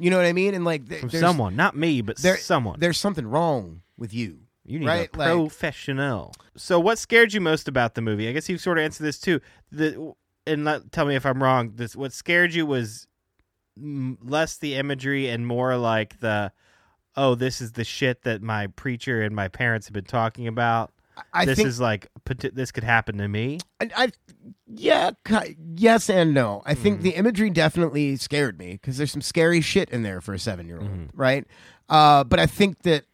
S1: You know what I mean? And like, th-
S2: From
S1: there's,
S2: someone, not me, but
S1: there,
S2: someone.
S1: There's something wrong with you.
S2: You need
S1: right?
S2: a
S1: Like-
S2: professional. so, what scared you most about the movie? I guess you sort of answered this too. The and not, tell me if I'm wrong. This what scared you was mm, less the imagery and more like the oh, this is the shit that my preacher and my parents have been talking about.
S1: I
S2: this
S1: think
S2: is like this could happen to me.
S1: I, I yeah, yes and no. I
S2: Mm-hmm.
S1: think the imagery definitely scared me because there's some scary shit in there for a seven year old,
S2: Mm-hmm.
S1: right? Uh, but I think that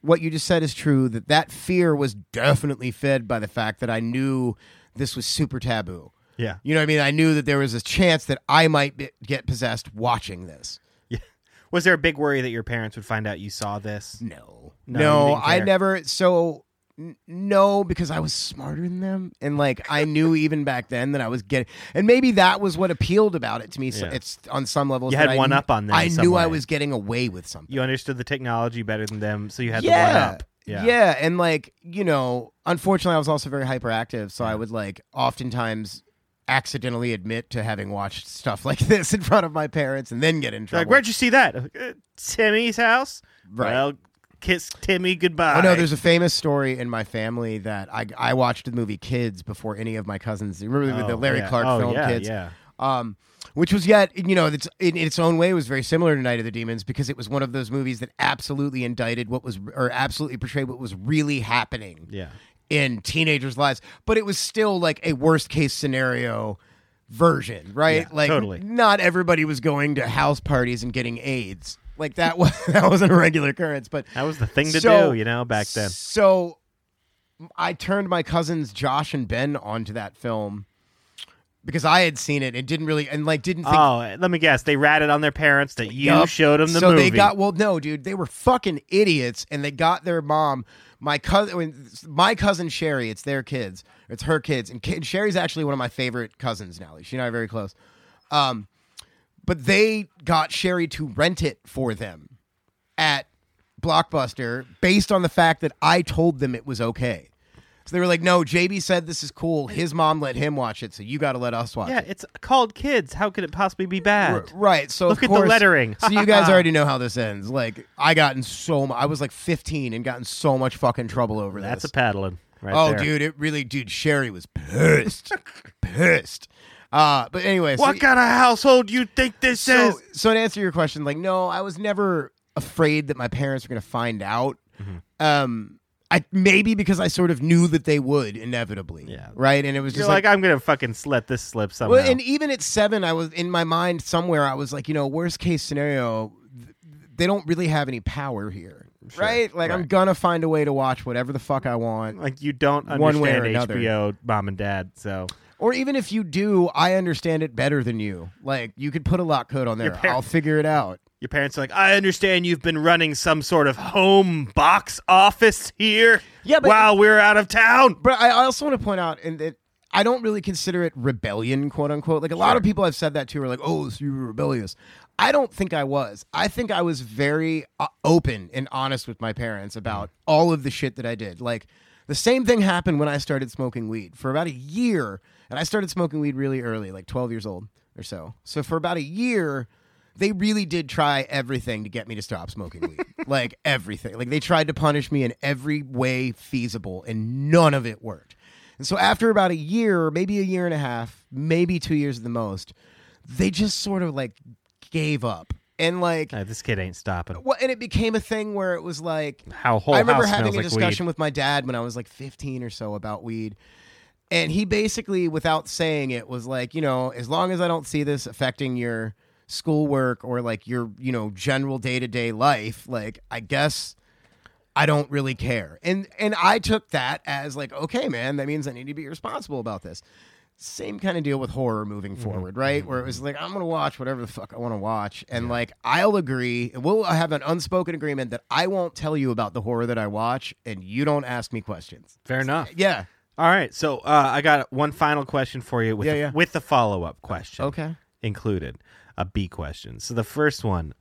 S1: what you just said is true. That that fear was definitely fed by the fact that I knew this was super taboo.
S2: Yeah.
S1: You know what I mean? I knew that there was a chance that I might be, get possessed watching this.
S2: Yeah. Was there a big worry that your parents would find out you saw this?
S1: No,
S2: No,
S1: no, I never. So n- no, because I was smarter than them, and like I knew even back then that I was getting, and maybe that was what appealed about it to me. So
S2: Yeah.
S1: it's on some levels.
S2: You had
S1: I
S2: one
S1: kn-
S2: up on them
S1: I knew I was getting away with something.
S2: You understood the technology better than them, so you had the one up. Yeah.
S1: yeah, and like you know, unfortunately, I was also very hyperactive, so I would like oftentimes accidentally admit to having watched stuff like this in front of my parents and then get in trouble.
S2: Like, where'd you see that? Uh, Timmy's house.
S1: Right.
S2: Well, kiss Timmy goodbye.
S1: Oh no, there's a famous story in my family that I I watched the movie Kids before any of my cousins. Remember the- the
S2: Oh,
S1: Larry
S2: yeah.
S1: Clark
S2: oh,
S1: film
S2: yeah,
S1: Kids?
S2: Yeah.
S1: Um, which was yet you know it's in, in its own way was very similar to Night of the Demons because it was one of those movies that absolutely indicted what was or absolutely portrayed what was really happening
S2: Yeah.
S1: In teenagers' lives, but it was still like a worst case scenario version, right?
S2: Yeah,
S1: like
S2: totally.
S1: not everybody was going to house parties and getting AIDS. Like that was that wasn't a regular occurrence, but
S2: That was the thing to
S1: So-
S2: do, you know, back then.
S1: So I turned my cousins Josh and Ben onto that film because I had seen it and didn't really and like didn't think
S2: Oh, let me guess. They ratted on their parents that you
S1: Yup.
S2: showed them the
S1: so
S2: movie.
S1: they got well no dude they were fucking idiots and they got their mom my cousin my cousin Sherry it's their kids. It's her kids. And kid, Sherry's actually one of my favorite cousins now she and I are very close. Um but they got Sherry to rent it for them at Blockbuster based on the fact that I told them it was okay so they were like no JB said this is cool his mom let him watch it so you got to let us watch
S2: yeah,
S1: it
S2: it's called Kids. How could it possibly be bad?
S1: R- Right. So
S2: Look
S1: of
S2: at the lettering.
S1: so you guys already know how this ends. Like I got in so much. I was like 15 and got in so much fucking trouble over that.
S2: That's a
S1: this.
S2: paddling right
S1: oh,
S2: there.
S1: dude, it really, dude. Sherry was pissed, pissed. Uh, but anyway, so,
S2: What kind of household you think this
S1: so
S2: is?
S1: so to answer your question, like no, I was never afraid that my parents were going to find out.
S2: Mm-hmm.
S1: Um, I maybe because I sort of knew that they would inevitably.
S2: Yeah.
S1: Right. And it was
S2: You're
S1: just
S2: like,
S1: like,
S2: I'm gonna fucking let this slip somehow.
S1: well, and even at seven, I was in my mind somewhere. I was like, you know, worst case scenario, th- they don't really have any power here,
S2: Sure,
S1: right? Like I'm gonna find a way to watch whatever the fuck I want.
S2: like you don't
S1: One way or another.
S2: HBO mom and dad, so
S1: Or even if you do, I understand it better than you. Like you could put a lock code on there. I'll figure it out.
S2: Your parents are like, I understand you've been running some sort of home box office here.
S1: Yeah, but-
S2: while we're out of town.
S1: But I also want to point out, and that I don't really consider it rebellion, quote unquote. Like a lot of people have said that too, are like, "Oh, so you were rebellious." I don't think I was. I think I was very uh, open and honest with my parents about all of the shit that I did. Like the same thing happened when I started smoking weed for about a year, and I started smoking weed really early, like twelve years old or so. So for about a year. They really did try everything to get me to stop smoking weed. like everything. Like they tried to punish me in every way feasible, and none of it worked. And so after about a year, maybe a year and a half, maybe two years at the most, they just sort of like gave up. And like,
S2: this kid ain't stopping.
S1: well, and it became a thing where it was like,
S2: How whole
S1: I remember having a discussion
S2: weed.
S1: with my dad when I was like 15 or so about weed. And he basically, without saying it, was like, you know, as long as I don't see this affecting your schoolwork or like your, you know, general day to day life, like, I guess I don't really care. And and I took that as like, okay, man, that means I need to be responsible about this. Same kind of deal with horror moving
S2: Mm-hmm.
S1: forward, right? Where it was like, I'm gonna watch whatever the fuck I want to watch, and like I'll agree. We'll have an unspoken agreement that I won't tell you about the horror that I watch, and you don't ask me questions.
S2: Fair enough.
S1: Yeah.
S2: All right, so uh, I got one final question for you with
S1: Yeah,
S2: the,
S1: yeah.
S2: with the follow up question
S1: Okay.
S2: included, a B question. So the first one,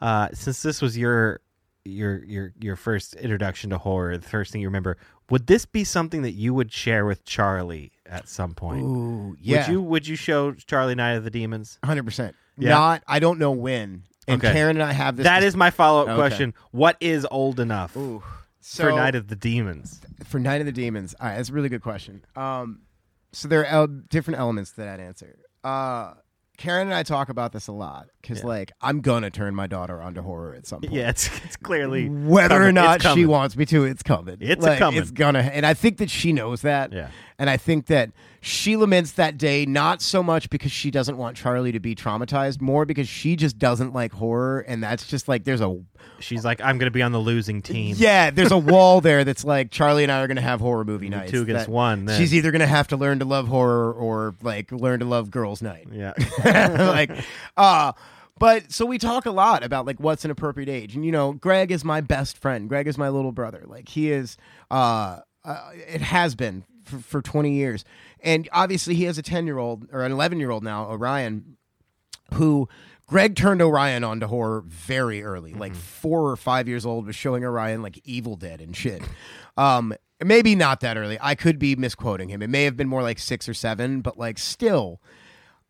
S2: uh, since this was your your your your first introduction to horror, the first thing you remember, would this be something that you would share with Charlie at some point?
S1: Ooh, yeah.
S2: Would you would you show Charlie Night of the Demons?
S1: Hundred percent.
S2: Yeah.
S1: Not. I don't know when. And
S2: Okay.
S1: Karen and I have this.
S2: That is my follow up
S1: Okay.
S2: question. What is old enough
S1: Ooh. So,
S2: for Night of the Demons?
S1: for Night of the Demons. Right, that's a really good question. Um, so there are el- different elements to that answer. Uh, Karen and I talk about this a lot because,
S2: Yeah.
S1: like, I'm gonna turn my daughter onto horror at some point.
S2: Yeah, it's it's clearly
S1: Whether or not she wants me to, it's coming.
S2: It's
S1: Like,
S2: coming.
S1: It's gonna, and I think that she knows that.
S2: Yeah.
S1: And I think that she laments that day not so much because she doesn't want Charlie to be traumatized, more because she just doesn't like horror, and that's just like there's a
S2: She's like, I'm going to be on the losing team.
S1: yeah, there's a wall there that's like Charlie and I are gonna have horror movie nights.
S2: two against one, then.
S1: She's either gonna have to learn to love horror or like learn to love girls' night.
S2: Yeah.
S1: like, uh but so we talk a lot about like what's an appropriate age, and you know, Greg is my best friend. Greg is my little brother. Like he is. uh, uh It has been for, for 20 years, and obviously he has a 10 year old or an 11 year old now, Orion, who Greg turned Orion onto horror very early, like four or five years old, was showing Orion like Evil Dead and shit. Um, maybe not that early. I could be misquoting him. It may have been more like six or seven, but like still.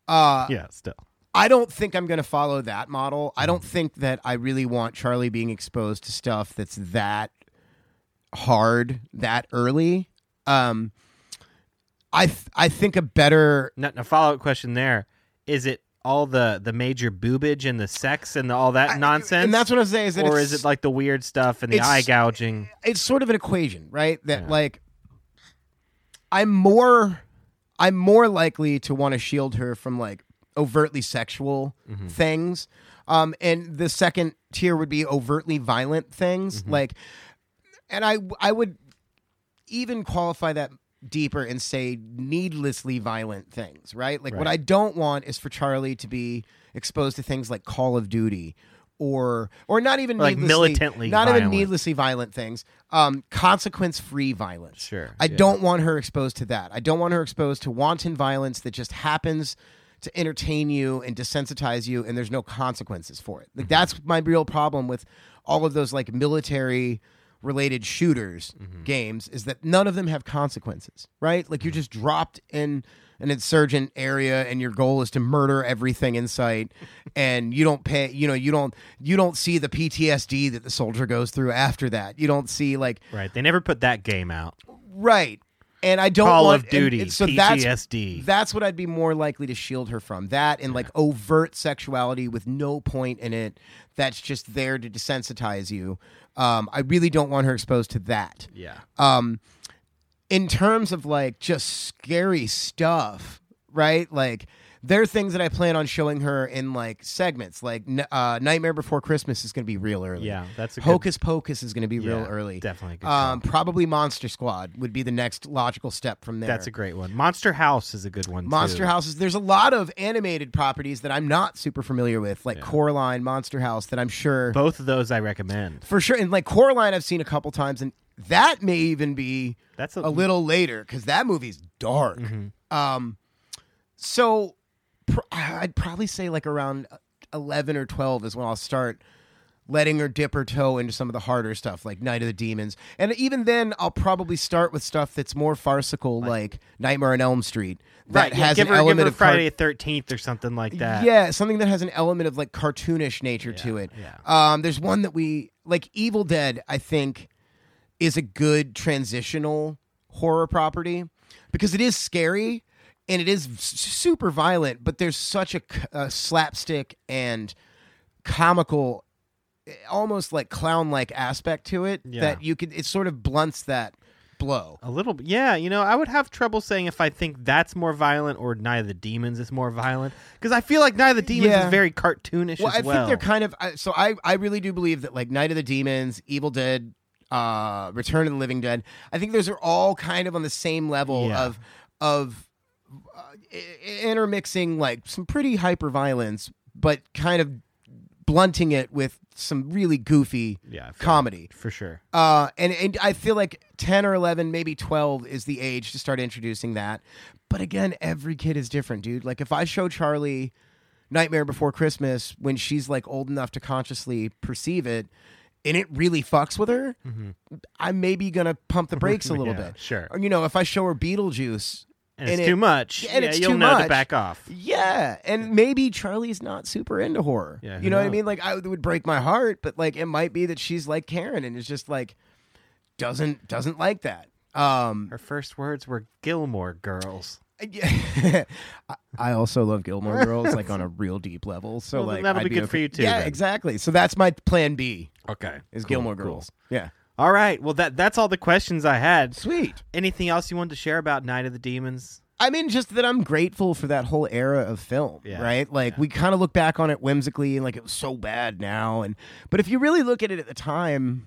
S1: Uh,
S2: yeah, still.
S1: I don't think I'm going to follow that model. I don't think that I really want Charlie being exposed to stuff that's that hard that early. Um, I th- I think a better
S2: Now, now follow up question there. Is it all the, the major boobage and the sex and all that nonsense?
S1: and that's what I was saying is that
S2: or is it like the weird stuff and the eye gouging?
S1: it's sort of an equation, right? That
S2: Yeah.
S1: like I'm more I'm more likely to want to shield her from like overtly sexual
S2: Mm-hmm.
S1: things. Um and the second tier would be overtly violent things
S2: Mm-hmm.
S1: like and I I would even qualify that deeper and say needlessly violent things, right? Like what I don't want is for Charlie to be exposed to things like Call of Duty or or not even
S2: Or, like,
S1: needlessly-
S2: militantly
S1: not even
S2: violent.
S1: needlessly violent things. Um consequence free violence.
S2: Sure,
S1: I
S2: yeah.
S1: don't want her exposed to that. I don't want her exposed to wanton violence that just happens to entertain you and desensitize you and there's no consequences for it. Like
S2: Mm-hmm.
S1: that's my real problem with all of those like military related shooters
S2: Mm-hmm.
S1: games is that none of them have consequences, right? Like you're just dropped in an insurgent area and your goal is to murder everything in sight and you don't pay you know you don't you don't see the PTSD that the soldier goes through after that. You don't see like
S2: Right. They never put that game out.
S1: Right. And I don't
S2: Call
S1: want
S2: of Duty,
S1: and- and so that's
S2: PTSD.
S1: that's what I'd be more likely to shield her from. That and like overt sexuality with no point in it. That's just there to desensitize you. Um, I really don't want her exposed to that.
S2: yeah.
S1: Um, in terms of like just scary stuff, right? Like there are things that I plan on showing her in like segments. Like uh, Nightmare Before Christmas is going to be real early.
S2: Yeah, that's a good-
S1: Hocus Pocus is going to be real
S2: Yeah,
S1: early.
S2: definitely good
S1: Um, probably Monster Squad would be the next logical step from there.
S2: That's a great one. Monster House is a good one.
S1: Monster. Houses. There's a lot of animated properties that I'm not super familiar with, like Coraline, Monster House, that I'm sure
S2: Both of those I recommend.
S1: for sure. And like Coraline, I've seen a couple times, and that may even be
S2: That's a,
S1: a little later because that movie's dark.
S2: Mm-hmm.
S1: Um, so pr- I'd probably say like around eleven or twelve is when I'll start letting her dip her toe into some of the harder stuff like Night of the Demons, and even then I'll probably start with stuff that's more farcical like, Nightmare on Elm Street that
S2: right. yeah,
S1: has an
S2: her,
S1: element of
S2: Friday the Thirteenth or something like that.
S1: yeah, something that has an element of like cartoonish nature to it.
S2: yeah.
S1: Um, there's one that we like Evil Dead, I think, is a good transitional horror property because it is scary and it is super violent, but there's such a slapstick and comical, eh, almost like clown like aspect to it
S2: Yeah.
S1: that you could, it sort of blunts that blow.
S2: A little bit. Yeah, you know, I would have trouble saying if I think that's more violent or Night of the Demons is more violent because I feel like Night of the Demons
S1: Yeah.
S2: is very cartoonish
S1: Well, I
S2: well.
S1: think they're kind of I- so. I I really do believe that like Night of the Demons, Evil Dead, uh, Return of the Living Dead. I think those are all kind of on the same level
S2: Yeah.
S1: of of intermixing like some pretty hyper violence, but kind of blunting it with some really goofy
S2: Yeah, feel
S1: comedy.
S2: for sure.
S1: Uh, and and I feel like ten or eleven, maybe twelve, is the age to start introducing that. But again, every kid is different, dude. Like if I show Charlie Nightmare Before Christmas when she's like old enough to consciously perceive it, and it really fucks with her, I'm maybe gonna pump the brakes a little
S2: Mm-hmm. Yeah,
S1: bit.
S2: sure.
S1: Or, you know, if I show her Beetlejuice.
S2: And, it's
S1: it-
S2: too much.
S1: and
S2: yeah,
S1: it's
S2: you'll
S1: too
S2: know to back off.
S1: Yeah, and maybe Charlie's not super into horror.
S2: Yeah,
S1: you know what I mean? Like, I it would break my heart, but like, it might be that she's like Karen and is just like doesn't doesn't like that. Um,
S2: Her first words were Gilmore Girls.
S1: yeah. I- also love Gilmore Girls, like on a real deep level. So
S2: Well,
S1: like,
S2: that'll
S1: I'd
S2: be good
S1: okay-
S2: for you too,
S1: Yeah,
S2: then.
S1: exactly. So that's my plan B
S2: Okay.
S1: is
S2: Cool,
S1: Gilmore
S2: cool.
S1: Girls. Yeah,
S2: All right. Well, that that's all the questions I had.
S1: sweet.
S2: Anything else you wanted to share about Night of the Demons?
S1: I mean, just that I'm grateful for that whole era of film,
S2: Yeah,
S1: right? Like we kind of look back on it whimsically and like it was so bad now, and but if you really look at it at the time,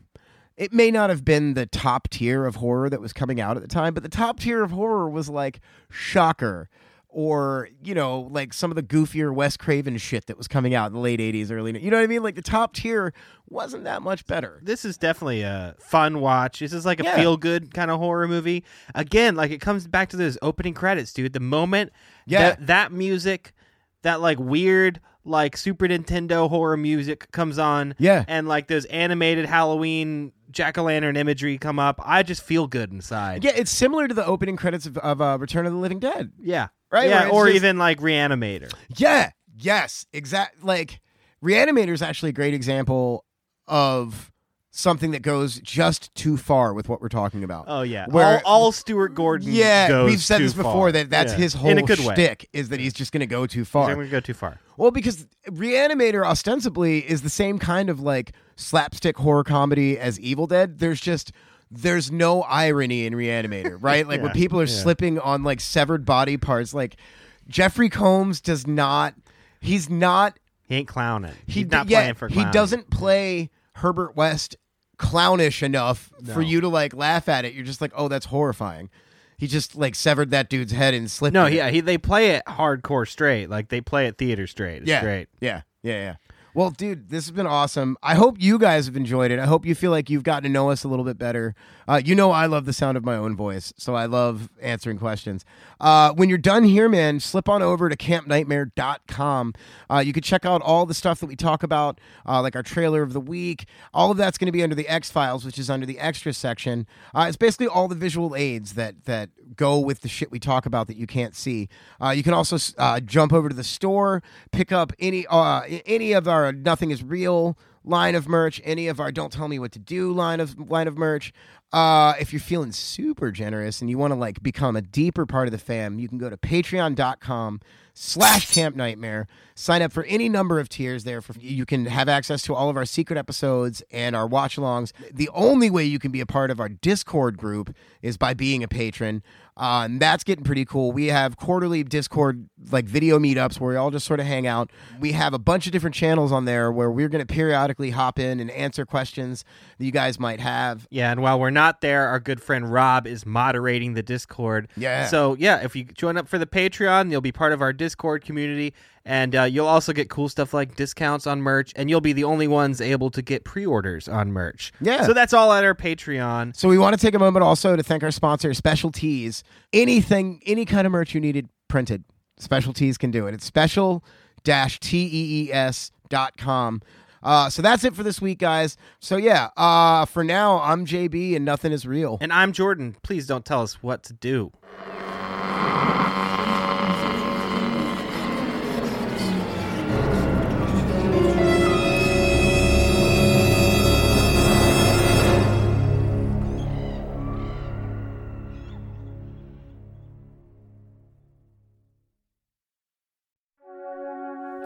S1: it may not have been the top tier of horror that was coming out at the time, but the top tier of horror was like Shocker. Or you know, like some of the goofier Wes Craven shit that was coming out in the late '80s, early. You know what I mean? Like the top tier wasn't that much better.
S2: This is definitely a fun watch. This is like a
S1: Yeah.
S2: feel good kind of horror movie. Again, like it comes back to those opening credits, dude. The moment
S1: Yeah.
S2: that, that music, that like weird like Super Nintendo horror music comes on,
S1: Yeah.
S2: and like those animated Halloween jack o' lantern imagery come up, I just feel good inside.
S1: Yeah, it's similar to the opening credits of, of uh, Return of the Living Dead.
S2: yeah,
S1: Right,
S2: Yeah, or
S1: just-
S2: even like Reanimator.
S1: Yeah. Yes. Exact. Like Reanimator is actually a great example of something that goes just too far with what we're talking about.
S2: Oh yeah,
S1: Where-
S2: all, all Stuart Gordon.
S1: yeah, we've said this before
S2: far.
S1: that that's
S2: Yeah.
S1: his whole
S2: in a good way.
S1: is that he's just going to go too far.
S2: He's going to go too far.
S1: Well, because Reanimator ostensibly is the same kind of like slapstick horror comedy as Evil Dead. There's just there's no irony in Reanimator, right? Like when people are
S2: yeah.
S1: slipping on like severed body parts, like Jeffrey Combs does not. He's not
S2: He ain't clowning.
S1: he
S2: He's not
S1: yeah,
S2: playing for.
S1: he doesn't play Herbert West clownish enough for you to like laugh at it. You're just like, oh, that's horrifying. He just like severed that dude's head and slipped.
S2: No, yeah, he they play it hardcore straight. Like they play it theater straight. It's
S1: yeah,
S2: great.
S1: Yeah, yeah, yeah. Well, dude, this has been awesome. I hope you guys have enjoyed it. I hope you feel like you've gotten to know us a little bit better. Uh, you know, I love the sound of my own voice, so I love answering questions. Uh, when you're done here, man, slip on over to campnightmare.com. Uh, you can check out all the stuff that we talk about, uh, like our trailer of the week. All of that's going to be under the X Files, which is under the extra section. Uh, it's basically all the visual aids that that go with the shit we talk about that you can't see. Uh, you can also jump over to the store, pick up any any of our Nothing Is Real line of merch, any of our "Don't Tell Me What to Do" line of line of merch. Uh, if you're feeling super generous and you want to like become a deeper part of the fam, you can go to patreon.com slash camp nightmare. Sign up for any number of tiers there for you can have access to all of our secret episodes and our watch alongs the only way you can be a part of our discord group is by being a patron. Uh, and that's getting pretty cool. We have quarterly discord like video meetups where we all just sort of hang out. We have a bunch of different channels on there where we're going to periodically hop in and answer questions that you guys might have.
S4: Yeah, and while we're not there, our good friend Rob is moderating the Discord.
S1: Yeah.
S4: So yeah, if you join up for the Patreon, you'll be part of our Discord community, and uh, you'll also get cool stuff like discounts on merch, and you'll be the only ones able to get pre-orders on merch.
S1: Yeah.
S4: So that's all at our Patreon.
S1: So we want to take a moment also to thank our sponsor, Specialties. Anything, any kind of merch you needed printed, Specialties can do it. It's special dash tees dot com. Uh, so that's it for this week, guys. So yeah, uh, for now, I'm JB and nothing is real.
S4: And I'm Jordan. Please don't tell us what to do.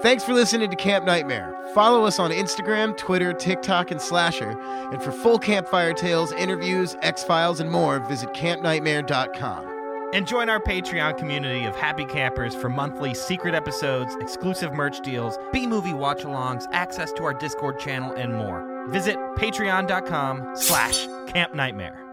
S1: Thanks for listening to Camp Nightmare. Follow us on Instagram, Twitter, TikTok, and Slasher. And for full campfire tales, interviews, X Files, and more, visit campnightmare.com.
S2: And join our Patreon community of happy campers for monthly secret episodes, exclusive merch deals, B movie watch alongs, access to our Discord channel, and more. Visit patreon.com slash campnightmare.